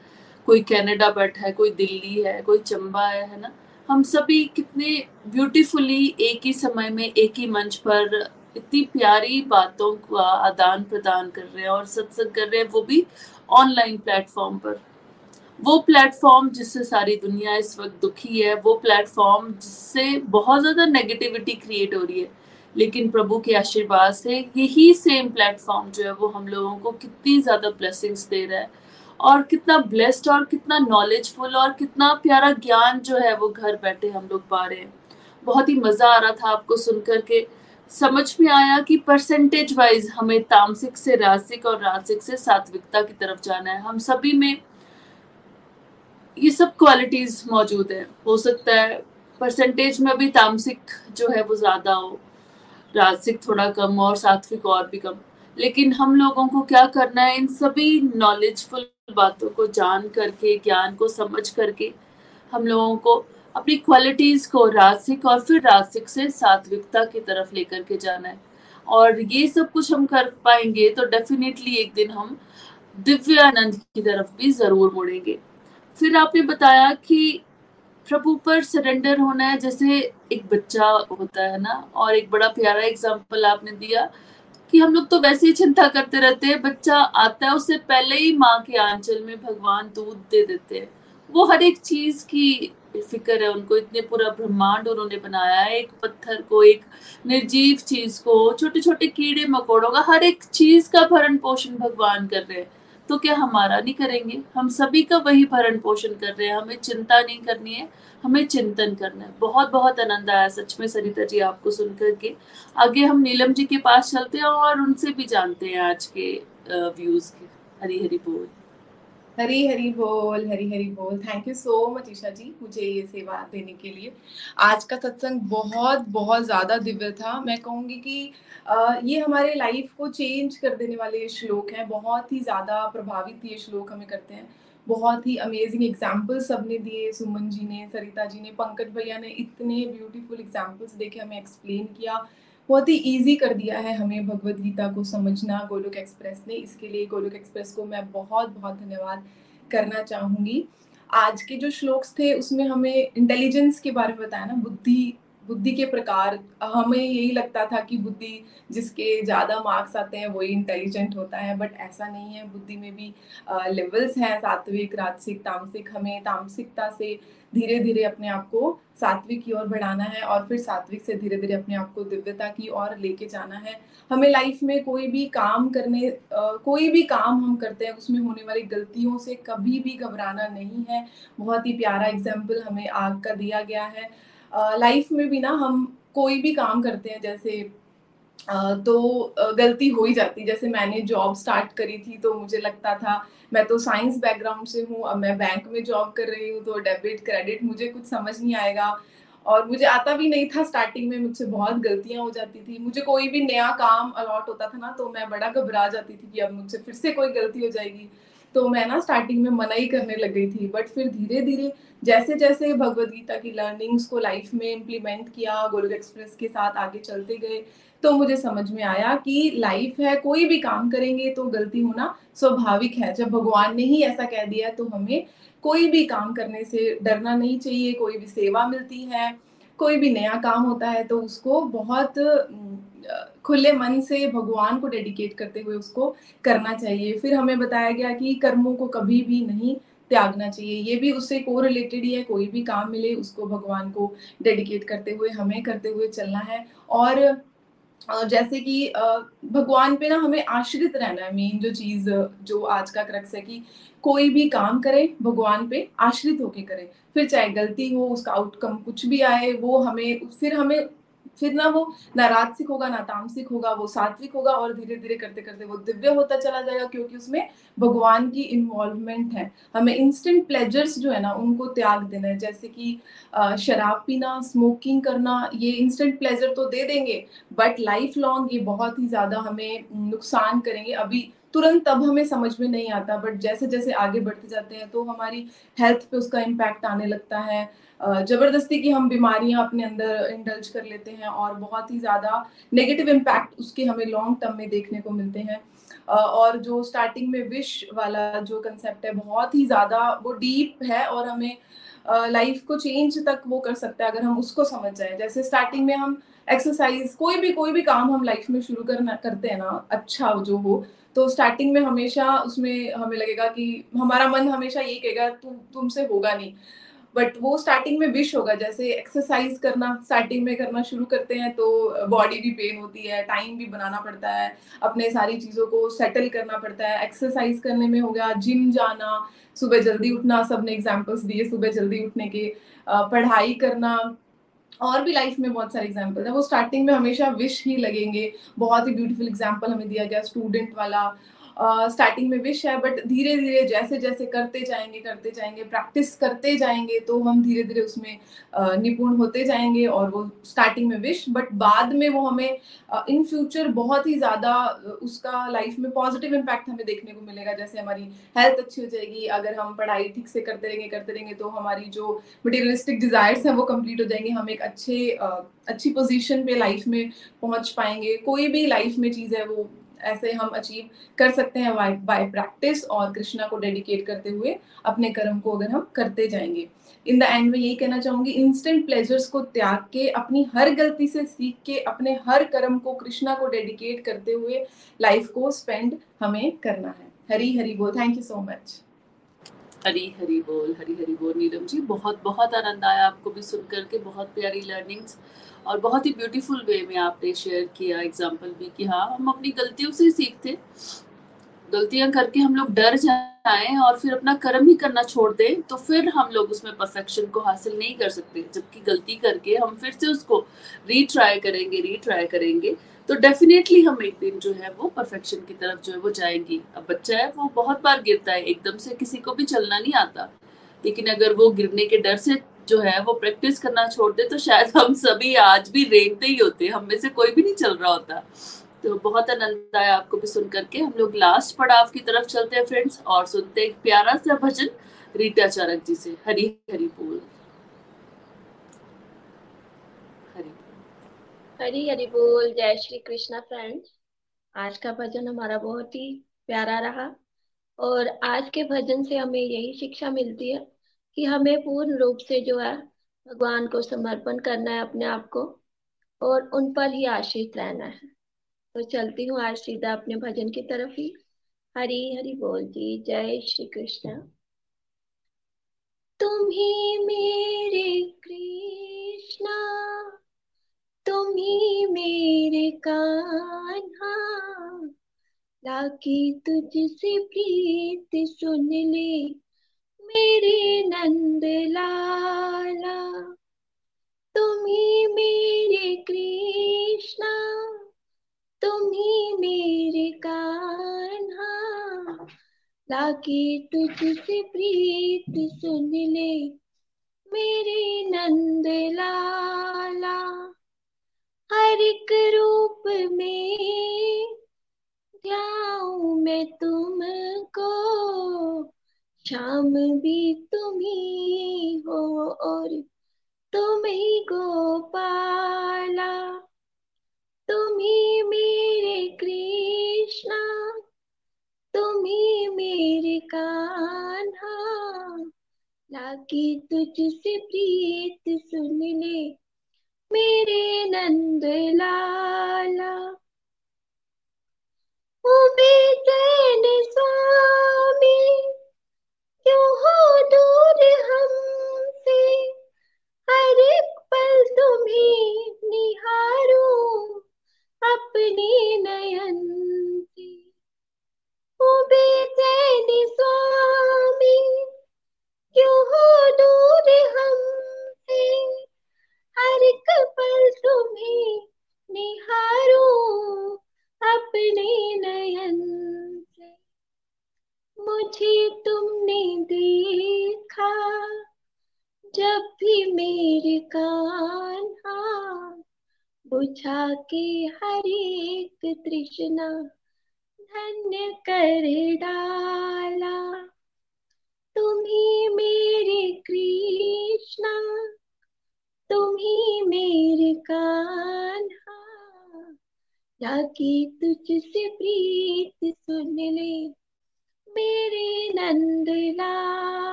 कोई कनाडा बैठा है, कोई दिल्ली है, कोई चंबा है है ना? हम सभी कितने ब्यूटीफुली एक ही समय में, एक ही मंच पर इतनी प्यारी बातों का आदान प्रदान कर रहे हैं और सत्संग कर रहे हैं, वो भी ऑनलाइन प्लेटफॉर्म पर। वो प्लेटफॉर्म जिससे सारी दुनिया इस वक्त दुखी है, वो प्लेटफॉर्म जिससे बहुत ज़्यादा नेगेटिविटी क्रिएट हो रही है। लेकिन प्रभु के आशीर्वाद से यही सेम प्लेटफॉर्म जो है, वो हम लोगों को कितनी ज़्यादा ब्लेसिंग्स दे रहा है। और कितना ब्लेस्ड और कितना नॉलेजफुल और कितना प्यारा ज्ञान जो है वो घर बैठे हम लोग पा रहे हैं। बहुत ही मज़ा आ रहा था आपको सुनकर के। समझ में आया कि परसेंटेज वाइज हमें तामसिक से रासिक और रासिक से सात्विकता की तरफ़ जाना है। हम सभी में ये सब क्वालिटीज मौजूद है। हो सकता है परसेंटेज में अभी तामसिक जो है वो ज़्यादा हो राजसिक थोड़ा कम और सात्विक और भी कम। लेकिन हम लोगों को क्या करना है? इन सभी नॉलेजफुल बातों को जान करके, ज्ञान को समझ करके हम लोगों को अपनी क्वालिटीज को राजसिक और फिर राजसिक से सात्विकता की तरफ़ लेकर के जाना है। और ये सब कुछ हम कर पाएँगे तो डेफिनेटली एक दिन हम दिव्य आनंद की तरफ़ भी ज़रूर मुड़ेंगे। फिर आपने बताया कि प्रभु पर सरेंडर होना है, जैसे एक बच्चा होता है ना, और एक बड़ा प्यारा एग्ज़ाम्पल आपने दिया कि हम लोग तो वैसे ही चिंता करते रहते हैं, बच्चा आता है, उससे पहले ही माँ के आंचल में भगवान दूध दे देते हैं। वो हर एक चीज़ की फ़िक्र है, उनको इतने पूरा ब्रह्मांड उन्होंने बनाया है, एक पत्थर को, एक निर्जीव चीज़ को छोटे छोटे कीड़े मकोड़ों का, हर एक चीज़ का भरण पोषण भगवान कर रहे हैं। तो क्या हमारा नहीं करेंगे? हम सभी का वही भरण पोषण कर रहे हैं, हमें चिंता नहीं करनी है। हमें चिंतन करना है। बहुत बहुत आनंद आया सच में सरिता जी आपको सुनकर के। आगे हम नीलम जी के पास चलते हैं और उनसे भी जानते हैं आज के व्यूज़ के। हरी हरी बोल। हरी हरी बोल हरी हरी बोल। Thank you so much Isha ji, मुझे ये सेवा देने के लिए। आज का सत्संग बहुत बहुत ज़्यादा दिव्य था। मैं कहूँगी कि ये हमारे लाइफ को चेंज कर देने वाले श्लोक हैं। बहुत ही ज़्यादा प्रभावित ये श्लोक हमें करते हैं। बहुत ही अमेजिंग एग्जाम्पल्स सबने दिए, सुमन जी ने, सरिता जी ने, पंकज भैया ने, इतने ब्यूटीफुल एग्जाम्पल्स देखे, हमें एक्सप्लेन किया। बहुत ही ईजी कर दिया है हमें भगवत गीता को समझना, गोलोक एक्सप्रेस ने। इसके लिए गोलोक एक्सप्रेस को मैं बहुत बहुत धन्यवाद करना चाहूँगी। आज के जो श्लोक्स थे, उसमें हमें इंटेलिजेंस के बारे में बताया ना, बुद्धि बुद्धि के प्रकार, हमें यही लगता था कि बुद्धि जिसके ज़्यादा मार्क्स आते हैं, वही इंटेलिजेंट होता है बट ऐसा नहीं है। बुद्धि में भी लेवल्स हैं सात्विक, राजसिक, तामसिक। हमें तामसिकता से धीरे धीरे अपने आप को सात्विक की ओर बढ़ाना है और फिर सात्विक से धीरे धीरे अपने आप को दिव्यता की ओर लेके जाना है। हमें लाइफ में कोई भी काम करने कोई भी काम हम करते हैं, उसमें होने वाली गलतियों से कभी भी घबराना नहीं है। बहुत ही प्यारा एग्ज़ाम्पल हमें आग का दिया गया है। लाइफ में भी ना हम कोई भी काम करते हैं, जैसे तो गलती हो ही जाती। जैसे मैंने जॉब स्टार्ट करी थी तो मुझे लगता था, मैं तो साइंस बैकग्राउंड से हूँ, अब मैं बैंक में जॉब कर रही हूँ तो डेबिट क्रेडिट मुझे कुछ समझ नहीं आएगा। और मुझे आता भी नहीं था स्टार्टिंग में, मुझसे बहुत गलतियाँ हो जाती थी। मुझे कोई भी नया काम अलॉट होता था ना तो मैं बड़ा घबरा जाती थी कि अब मुझसे फिर से कोई गलती हो जाएगी। तो मैं ना स्टार्टिंग में मना ही करने लग गई थी बट फिर धीरे धीरे जैसे जैसे भगवत गीता की लर्निंग्स को लाइफ में इम्प्लीमेंट किया गोलक एक्सप्रेस के साथ आगे चलते गए तो मुझे समझ में आया कि लाइफ है, कोई भी काम करेंगे तो गलती होना स्वाभाविक है। जब भगवान ने ही ऐसा कह दिया तो हमें कोई भी काम करने से डरना नहीं चाहिए, कोई भी सेवा मिलती है, कोई भी नया काम होता है तो उसको बहुत खुले मन से भगवान को डेडिकेट करते हुए उसको करना चाहिए। फिर हमें बताया गया कि कर्मों को कभी भी नहीं त्यागना चाहिए। ये भी उससे को रिलेटेड ही है, कोई भी काम मिले उसको भगवान को डेडिकेट करते हुए, हमें करते हुए चलना है। और जैसे कि भगवान पे ना हमें आश्रित रहना है मेन जो चीज़, जो आज का क्रक्स है कि कोई भी काम करे, भगवान पे आश्रित होके करे। फिर चाहे गलती हो, उसका आउटकम कुछ भी आए, वो हमें, फिर हमें फिर ना वो ना राजसिक होगा, ना तामसिक होगा, वो सात्विक होगा और धीरे धीरे करते करते वो दिव्य होता चला जाएगा क्योंकि उसमें भगवान की इन्वॉल्वमेंट है। हमें इंस्टेंट प्लेजर्स जो है ना, उनको त्याग देना है। जैसे कि शराब पीना स्मोकिंग करना, ये इंस्टेंट प्लेजर तो दे देंगे बट लाइफ लॉन्ग ये बहुत ही ज़्यादा हमें नुकसान करेंगे। अभी तुरंत तब हमें समझ में नहीं आता बट जैसे जैसे आगे बढ़ते जाते हैं तो हमारी हेल्थ पे उसका इम्पैक्ट आने लगता है। ज़बरदस्ती की हम बीमारियाँ अपने अंदर इंडल्ज कर लेते हैं और बहुत ही ज़्यादा नेगेटिव इम्पैक्ट उसके हमें लॉन्ग टर्म में देखने को मिलते हैं। और जो स्टार्टिंग में विश वाला जो कंसेप्ट है, बहुत ही ज़्यादा वो डीप है और हमें लाइफ को चेंज तक वो कर सकता है, अगर हम उसको समझ जाए। जैसे स्टार्टिंग में हम एक्सरसाइज कोई भी कोई भी काम हम लाइफ में शुरू करना, करते हैं ना अच्छा जो हो तो स्टार्टिंग में हमेशा उसमें हमें लगेगा कि हमारा मन हमेशा यही कहेगा तु, तुमसे होगा नहीं। बट वो स्टार्टिंग में विश होगा जैसे एक्सरसाइज करना स्टार्टिंग में करना शुरू करते हैं तो बॉडी भी पेन होती है टाइम भी बनाना पड़ता है अपने सारी चीज़ों को सेटल करना पड़ता है। एक्सरसाइज करने में हो गया जिम जाना सुबह जल्दी उठना सबने एग्जाम्पल्स दिए सुबह जल्दी उठने के। पढ़ाई करना और भी लाइफ में बहुत सारे एग्ज़ाम्पल है। वो स्टार्टिंग में हमेशा विश ही लगेंगे। बहुत ही ब्यूटीफुल एग्ज़ाम्पल हमें दिया गया स्टूडेंट वाला। स्टार्टिंग में विश है बट धीरे धीरे जैसे जैसे करते जाएँगे करते जाएँगे प्रैक्टिस करते जाएँगे तो हम धीरे धीरे उसमें निपुण होते जाएँगे और वो स्टार्टिंग में विश बट बाद में वो हमें इन फ्यूचर बहुत ही ज़्यादा उसका लाइफ में पॉजिटिव इम्पैक्ट हमें देखने को मिलेगा। जैसे हमारी हेल्थ अच्छी हो जाएगी, अगर हम पढ़ाई ठीक से करते रहेंगे करते रहेंगे तो हमारी जो मटेरियलिस्टिक डिज़ायर्स हैं, वो कंप्लीट हो जाएँगे। हम एक अच्छे अच्छी पोजीशन पे लाइफ में पहुँच पाएँगे। कोई भी लाइफ में चीज़ है, वो ऐसे हम अचीव कर सकते हैं बाय प्रैक्टिस और कृष्णा को डेडिकेट करते हुए अपने कर्म को अगर हम करते जाएँगे। इन द एंड में यही कहना चाहूँगी इंस्टेंट प्लेजर्स को त्याग के, अपनी हर गलती से सीख के, अपने हर कर्म को कृष्णा को डेडिकेट करते हुए लाइफ को स्पेंड हमें करना है। हरी हरी बोल। Thank you so much Hari Hari बोल, हरी हरी बोल नीलम जी। बहुत बहुत आनंद आया आपको भी सुन करके। बहुत प्यारी लर्निंग्स और बहुत ही ब्यूटीफुल वे में आपने शेयर किया एग्ज़ाम्पल भी कि हाँ हम अपनी गलतियों से सीखते। गलतियाँ करके हम लोग डर जाएँ और फिर अपना कर्म ही करना छोड़ दें तो फिर हम लोग उसमें परफेक्शन को हासिल नहीं कर सकते। जबकि गलती करके हम फिर से उसको रीट्राई करेंगे रीट्राई करेंगे तो डेफिनेटली हम एक दिन जो है वो परफेक्शन की तरफ़ जो है वो जाएँगी। अब बच्चा है, वो बहुत बार गिरता है, एकदम से किसी को भी चलना नहीं आता। लेकिन अगर वो गिरने के डर से जो है वो प्रैक्टिस करना छोड़ दे तो शायद हम सभी आज भी रेंगते ही होते हम में से कोई भी नहीं चल रहा होता। तो बहुत आनंद आया आपको भी सुन करके। हम लोग लास्ट पड़ाव की तरफ़ चलते हैं फ्रेंड्स और सुनते हैं प्यारा सा भजन रीटा चारक जी से, हरी हरी बोल। हरी हरी बोल। जय श्री कृष्णा फ्रेंड्स आज का भजन हमारा बहुत ही प्यारा रहा और आज के भजन से हमें यही शिक्षा मिलती है। कि हमें पूर्ण रूप से जो है भगवान को समर्पण करना है अपने आप को और उन पर ही आश्रित रहना है। तो चलती हूँ आज सीधा अपने भजन की तरफ़ ही। हरी हरि बोल जी, जय श्री कृष्ण। तुम ही मेरे कृष्णा, तुम ही मेरे कान्हा लाकी तुझसे प्रीत सुन ले। मेरे नंद लाला तुम ही मेरे कृष्णा तुम ही मेरे कान्हा। लाके तुझसे प्रीत सुन ले, मेरे नंद लाला हर एक रूप में ध्याऊ मैं तुमको शाम भी तुम ही और तुम ही गोपाला। तुम ही मेरे कृष्णा तुम ही मेरे कान्हा। लाकी तुझसे प्रीत सुन ले मेरे नंद लाला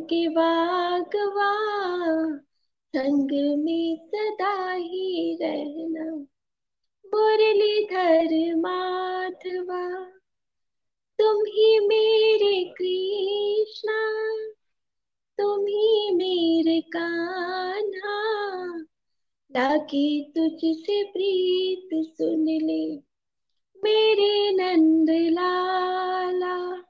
के बागवा संग में सदा ही रहना। मुरलीधर माधवा, तुम ही मेरे कृष्णा, तुम ही मेरे कान्हा। लागी तुझसे प्रीत सुन ले मेरे नंद लाला।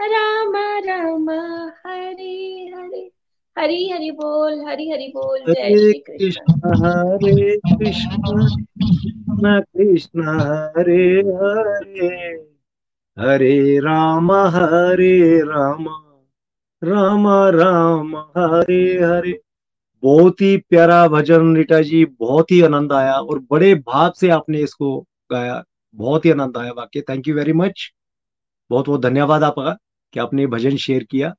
राम राम हरे हरे। हरि हरि बोल हरि हरि बोल। जय श्री कृष्ण। हरे कृष्ण। कृष्ण कृष्ण हरे हरे। हरे राम हरे राम। राम राम हरे हरे। बहुत ही प्यारा भजन रीटा जी बहुत ही आनंद आया और बड़े भाव से आपने इसको गाया। बहुत ही आनंद आया वाकई थैंक यू वेरी मच बहुत बहुत धन्यवाद आपका कि आपने भजन शेयर किया।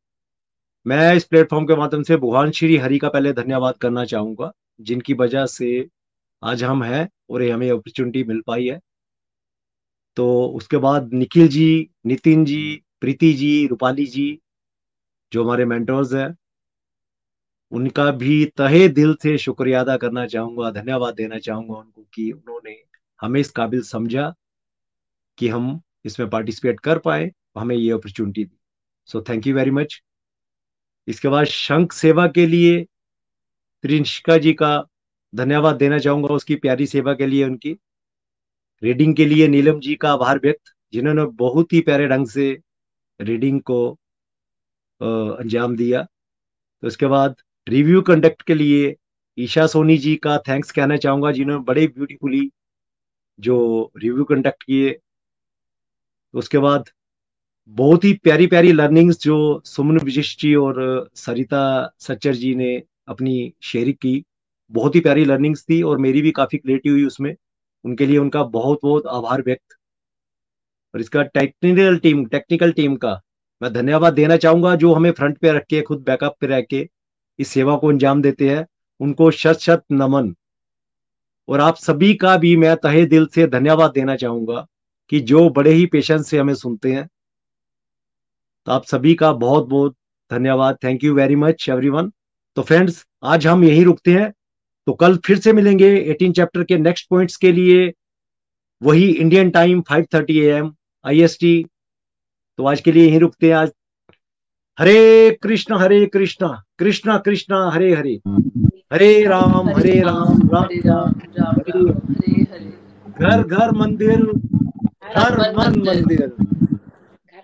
मैं इस प्लेटफॉर्म के माध्यम से भगवान श्री हरि का पहले धन्यवाद करना चाहूँगा, जिनकी वजह से आज हम हैं और ये हमें अपॉर्चुनिटी मिल पाई है। तो उसके बाद निखिल जी, नितिन जी, प्रीति जी, रूपाली जी, जो हमारे मेंटर्स हैं, उनका भी तहे दिल से शुक्रिया अदा करना चाहूँगा, धन्यवाद देना चाहूँगा उनको कि उन्होंने हमें इस काबिल समझा कि हम इसमें पार्टिसिपेट कर पाए हमें ये opportunity the. So thank you very much इसके बाद शंख सेवा के लिए त्रिंशिका जी का धन्यवाद देना चाहूँगा उसकी प्यारी सेवा के लिए उनकी। रीडिंग के लिए नीलम जी का आभार व्यक्त, जिन्होंने बहुत ही प्यारे ढंग से रीडिंग को अंजाम दिया। तो उसके बाद रिव्यू कंडक्ट के लिए ईशा सोनी जी का थैंक्स कहना चाहूँगा, जिन्होंने बड़े ब्यूटीफुली जो रिव्यू कंडक्ट किए। उसके बाद बहुत ही प्यारी प्यारी लर्निंग्स जो सुमन विशिष्ट जी और सरिता सच्चर जी ने अपनी शेयरिंग की। बहुत ही प्यारी लर्निंग्स थी और मेरी भी काफ़ी क्रिएटिव हुई उसमें। उनके लिए उनका बहुत बहुत आभार व्यक्त। और इसका टेक्निकल टीम टेक्निकल टीम का मैं धन्यवाद देना चाहूँगा जो हमें फ्रंट पे रख के, खुद बैकअप पे रह के इस सेवा को अंजाम देते हैं। उनको शत शत नमन। और आप सभी का भी मैं तहे दिल से धन्यवाद देना चाहूँगा कि जो बड़े ही पेशेंस से हमें सुनते हैं तो आप सभी का बहुत बहुत धन्यवाद। Thank you very much everyone तो फ्रेंड्स आज हम यही रुकते हैं। तो कल फिर से मिलेंगे 18 चैप्टर के नेक्स्ट पॉइंट्स के लिए। वही इंडियन टाइम 5:30 एएम आईएसटी तो आज के लिए यही रुकते हैं आज। हरे कृष्ण हरे कृष्ण कृष्ण कृष्ण हरे हरे। हरे राम हरे राम राम। हरे राम राम राम हरे हरे। घर घर मंदिर हर मन मंदिर।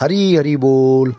हरी हरी बोल।